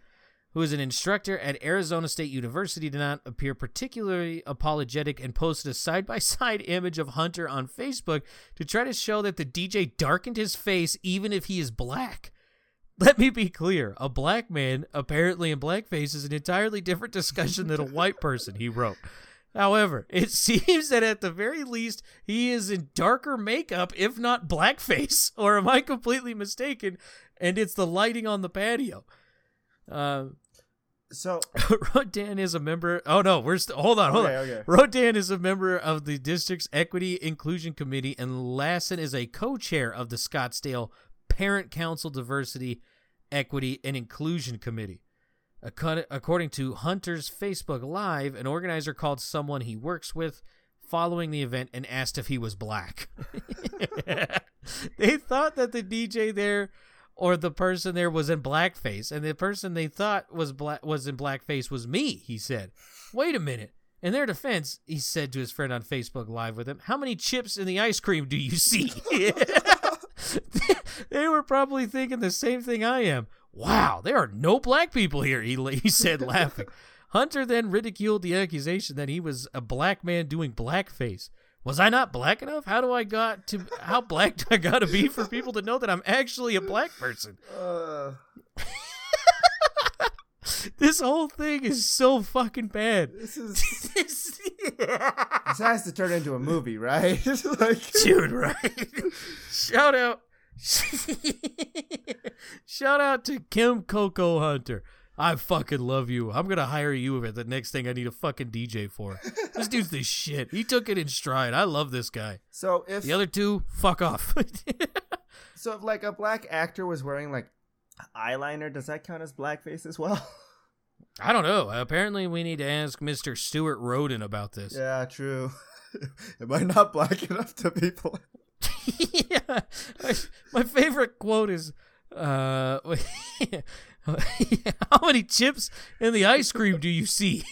who is an instructor at Arizona State University, did not appear particularly apologetic and posted a side by side image of Hunter on Facebook to try to show that the DJ darkened his face even if he is black. Let me be clear: a black man, apparently in blackface, is an entirely different discussion than a white person. He wrote. However, it seems that at the very least he is in darker makeup, if not blackface. Or am I completely mistaken? And it's the lighting on the patio. Uh, So Rhoden is a member. Oh no, we're st- hold on, hold okay, on. okay. Rhoden is a member of the district's Equity Inclusion Committee, and Lassen is a co-chair of the Scottsdale Parent Council Diversity, Equity, and Inclusion Committee. According to Hunter's Facebook Live, an organizer called someone he works with following the event and asked if he was black. they thought that the DJ there or the person there was in blackface, and the person they thought was black was in blackface was me. He said, "Wait a minute." In their defense, he said to his friend on Facebook Live with him, "How many chips in the ice cream do you see?" they were probably thinking the same thing I am. Wow, there are no black people here. He, he said, laughing. Hunter then ridiculed the accusation that he was a black man doing blackface. Was I not black enough? How do I got to how black do I got to be for people to know that I'm actually a black person? Uh, This whole thing is so fucking bad. this is this has to turn into a movie, right? like Dude, right? Shout out Shout out to Kim Coco Hunter. I fucking love you. I'm gonna hire you for the next thing I need a fucking DJ for. This dude's the shit. He took it in stride. I love this guy. so if The other two, fuck off. so if like a black actor was wearing like eyeliner, does that count as blackface as well? I don't know. Apparently, we need to ask Mr. Stuart Rhoden about this. yeah, true. Am I not black enough to be black? yeah. My favorite quote is uh how many chips in the ice cream do you see?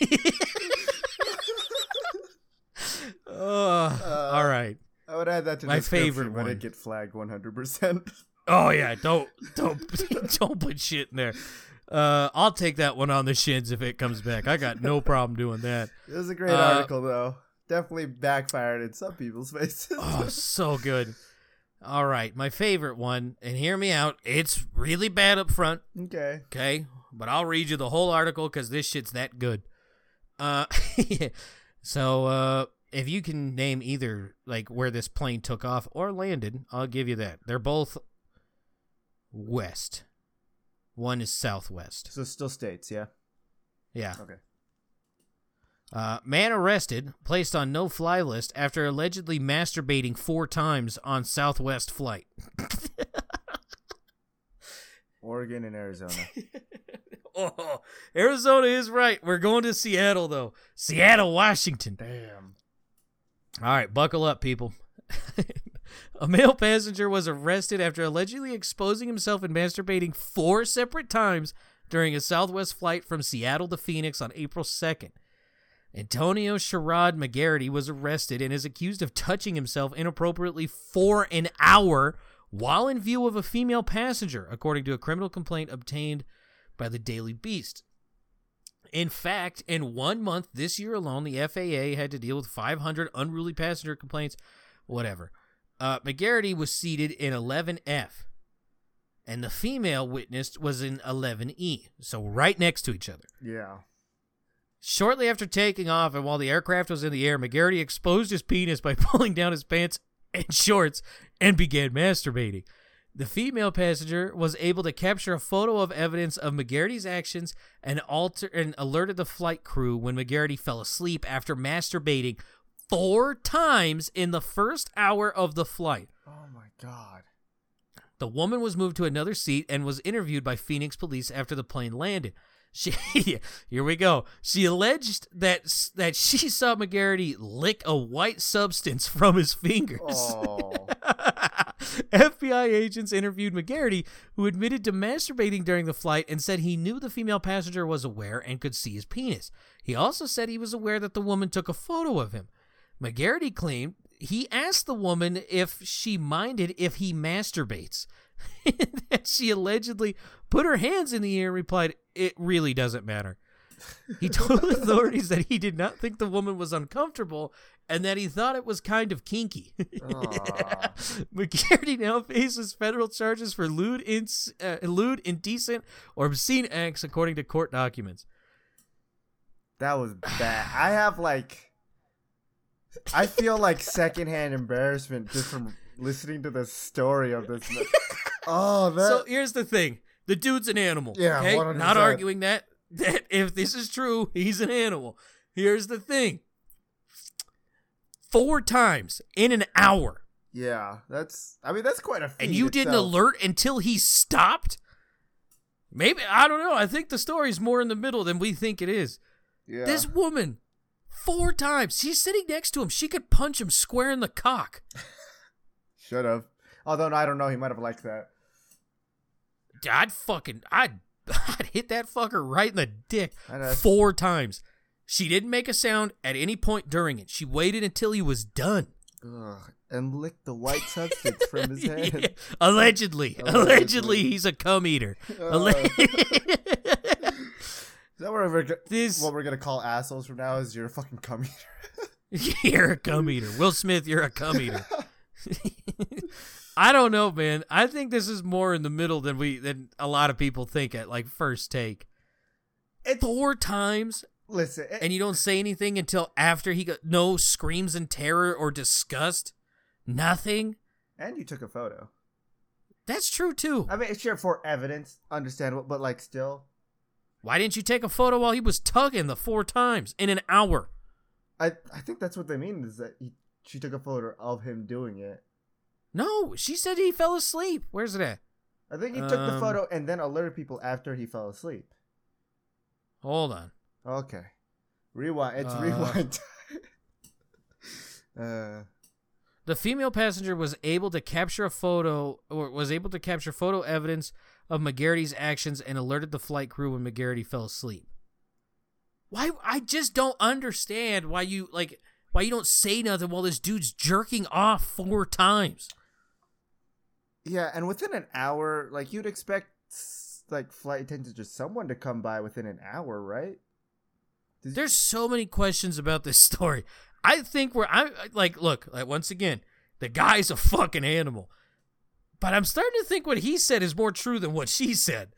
uh, all right. I would add that to My favorite when one. it get flagged 100%. Oh yeah, don't don't don't put shit in there. Uh, I'll take that one on the shins if it comes back. I got no problem doing that. It was a great Uh, article though. Definitely backfired in some people's faces. Oh, so good. All right, my favorite one, and hear me out. It's really bad up front. okay. okay? But I'll read you the whole article because this shit's that good. Uh, so uh, if you can name either like where this plane took off or landed, I'll give you that. They're both west. One is southwest. So still states, yeah. Yeah. Okay. Uh, man arrested, placed on no-fly list after allegedly masturbating four times on Southwest flight. Oregon and Arizona. oh, Arizona is right. We're going to Seattle though. Seattle, Washington. Damn. All right, buckle up, people. a male passenger was arrested after allegedly exposing himself and masturbating four separate times during a Southwest flight from Seattle to Phoenix on April 2nd. Antonio Sherrod McGarity was arrested and is accused of touching himself inappropriately for an hour while in view of a female passenger, according to a criminal complaint obtained by the Daily Beast. In fact, in one month this year alone, the FAA had to deal with 500 unruly passenger complaints. Whatever. Uh, McGarity was seated in 11F. and the female witness was in 11E, so right next to each other. Yeah. Shortly after taking off and while the aircraft was in the air, McGarity exposed his penis by pulling down his pants and shorts and began masturbating. The female passenger was able to capture a photo of evidence of McGarity's actions and alter and alerted the flight crew when McGarity fell asleep after masturbating four times in the first hour of the flight. Oh my god. The woman was moved to another seat and was interviewed by Phoenix police after the plane landed. She, here we go. She alleged that that she saw McGarity lick a white substance from his fingers. Oh. FBI agents interviewed McGarity, who admitted to masturbating during the flight and said he knew the female passenger was aware and could see his penis. He also said he was aware that the woman took a photo of him. McGarity claimed he asked the woman if she minded if he masturbates. that she allegedly put her hands in the air and replied, It really doesn't matter. He told authorities that he did not think the woman was uncomfortable and that he thought it was kind of kinky. McGarity now faces federal charges for lewd, ins- uh, lewd, indecent, or obscene acts, according to court documents. That was bad. I have like I feel like secondhand embarrassment just from listening to the story of this. oh, that So here's the thing: the dude's an animal. Yeah, okay? 100%. not arguing that. That if this is true, he's an animal. Here's the thing: four times in an hour, yeah, that's I mean that's quite a and you didn't alert until he stopped. Maybe I don't know. I think the story's more in the middle than we think it is. Yeah. This woman, four times. She's sitting next to him. She could punch him square in the cock. should have. Although I don't know, he might have liked that. I'd fucking, I'd, I'd hit that fucker right in the dick I know, that's- four times. She didn't make a sound at any point during it. She waited until he was done. Ugh, and licked the white substance from his head. Yeah, Allegedly. Allegedly. Allegedly, he's a cum eater. Uh, Alle- Is that what we're, this, what we're gonna call assholes from now? Is you're a fucking cum eater? you're a cum eater. Will Smith, you're a cum eater. I don't know, man. I think this is more in the middle than we than a lot of people think at like first take. It's, Four times, Listen, it- and you don't say anything until after he got no screams in terror or disgust. Nothing. and you took a photo. That's true too. I mean, it's sure for evidence, understandable, but like still, Why didn't you take a photo while he was tugging the four times in an hour? I I think that's what they mean is that he, she took a photo of him doing it. No, she said he fell asleep. Where's it at? I think he took the Um, photo and then alerted people after he fell asleep. Hold on. Okay, rewind. It's Uh. rewind. uh, The female passenger was able to capture a photo or was able to capture photo evidence of McGarity's actions and alerted the flight crew when McGarity fell asleep. Why I just don't understand why you like why you don't say nothing while this dude's jerking off four times. yeah, and within an hour, like you'd expect, like flight attendants or someone to come by within an hour, right? Did- There's so many questions about this story. I think we're I like look, like once again, the guy's a fucking animal. But I'm starting to think what he said is more true than what she said.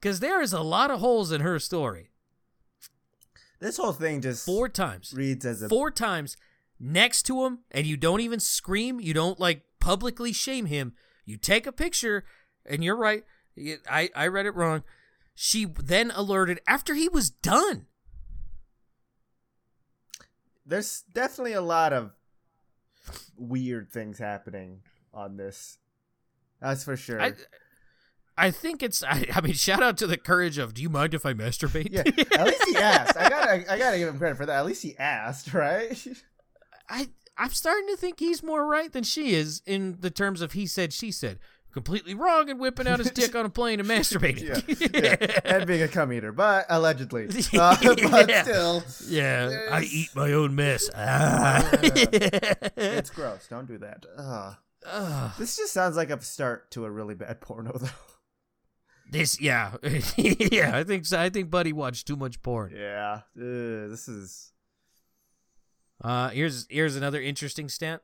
Cuz there is a lot of holes in her story. this whole thing just Four times. reads as a Four times next to him and you don't even scream, you don't like publicly shame him. You take a picture and you're right. I I read it wrong. She then alerted after he was done. there's definitely a lot of weird things happening on this. That's for sure. I I think it's I, I mean shout out to the courage of do you mind if I masturbate? yeah, at least he asked. I gotta, I gotta give him credit for that. At least he asked, right? I I'm starting to think he's more right than she is in the terms of he said she said. Completely wrong and whipping out his dick on a plane and masturbating. yeah, yeah, and being a cum eater, but allegedly, uh, but Yeah. still, Yeah, I eat my own mess. Ah. it's gross. Don't do that. Ugh. Ugh. This just sounds like a start to a really bad porno, though. This, yeah, yeah. I think so. I think Buddy watched too much porn. Yeah, Ugh, this is. Uh, here's here's another interesting stat.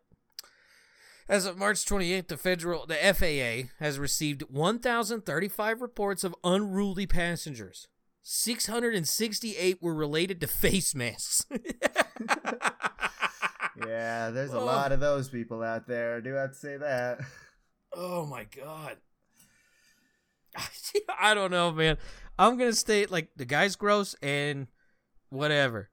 As of March 28th, the federal the FAA has received 1,035 reports of unruly passengers. 668 were related to face masks. Yeah, there's a Oh. lot of those people out there. I do have to say that. oh my god. I don't know, man. I'm gonna state like the guy's gross and whatever,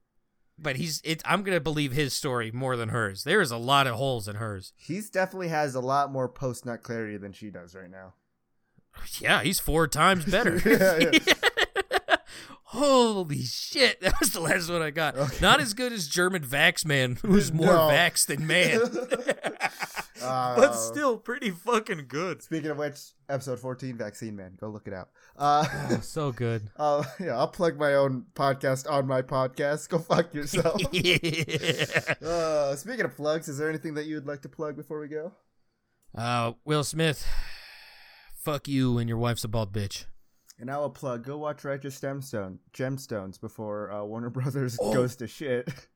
but he's it. I'm gonna believe his story more than hers. There is a lot of holes in hers. He's definitely has a lot more post nut clarity than she does right now. Yeah, he's four times better. Yeah, Holy shit, that was the last one I got. Okay. Not as good as German Vax Man, who's more No. vax than man. Uh, but still pretty fucking good. Speaking of which, episode 14, Vaccine Man. Go look it out. Uh, Oh, so good. uh, yeah, I'll plug my own podcast on my podcast. Go fuck yourself. yeah. uh, speaking of plugs, is there anything that you would like to plug before we go? Uh, Will Smith, fuck you and your wife's a bald bitch. And now a plug. Go watch Righteous Gemstone, Gemstones before uh, Warner Brothers Oh. goes to shit.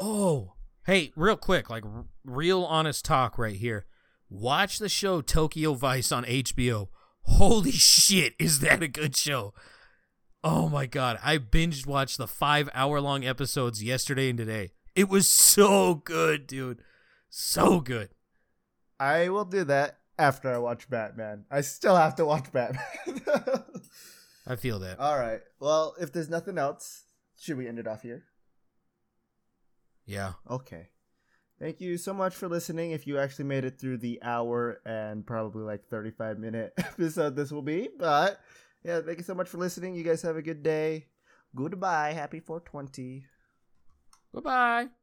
Oh, hey, real quick, like r- real honest talk right here. Watch the show Tokyo Vice on HBO. Holy shit, is that a good show? Oh my god, I binged watched the five hour long episodes yesterday and today. It was so good, dude. So good. I will do that after I watch Batman. I still have to watch Batman. I feel that. All right. Well, if there's nothing else, should we end it off here? Yeah. Okay. Thank you so much for listening. If you actually made it through the hour and probably like 35 minute episode this will be, but yeah, thank you so much for listening. You guys have a good day. Goodbye. Happy 420. Goodbye.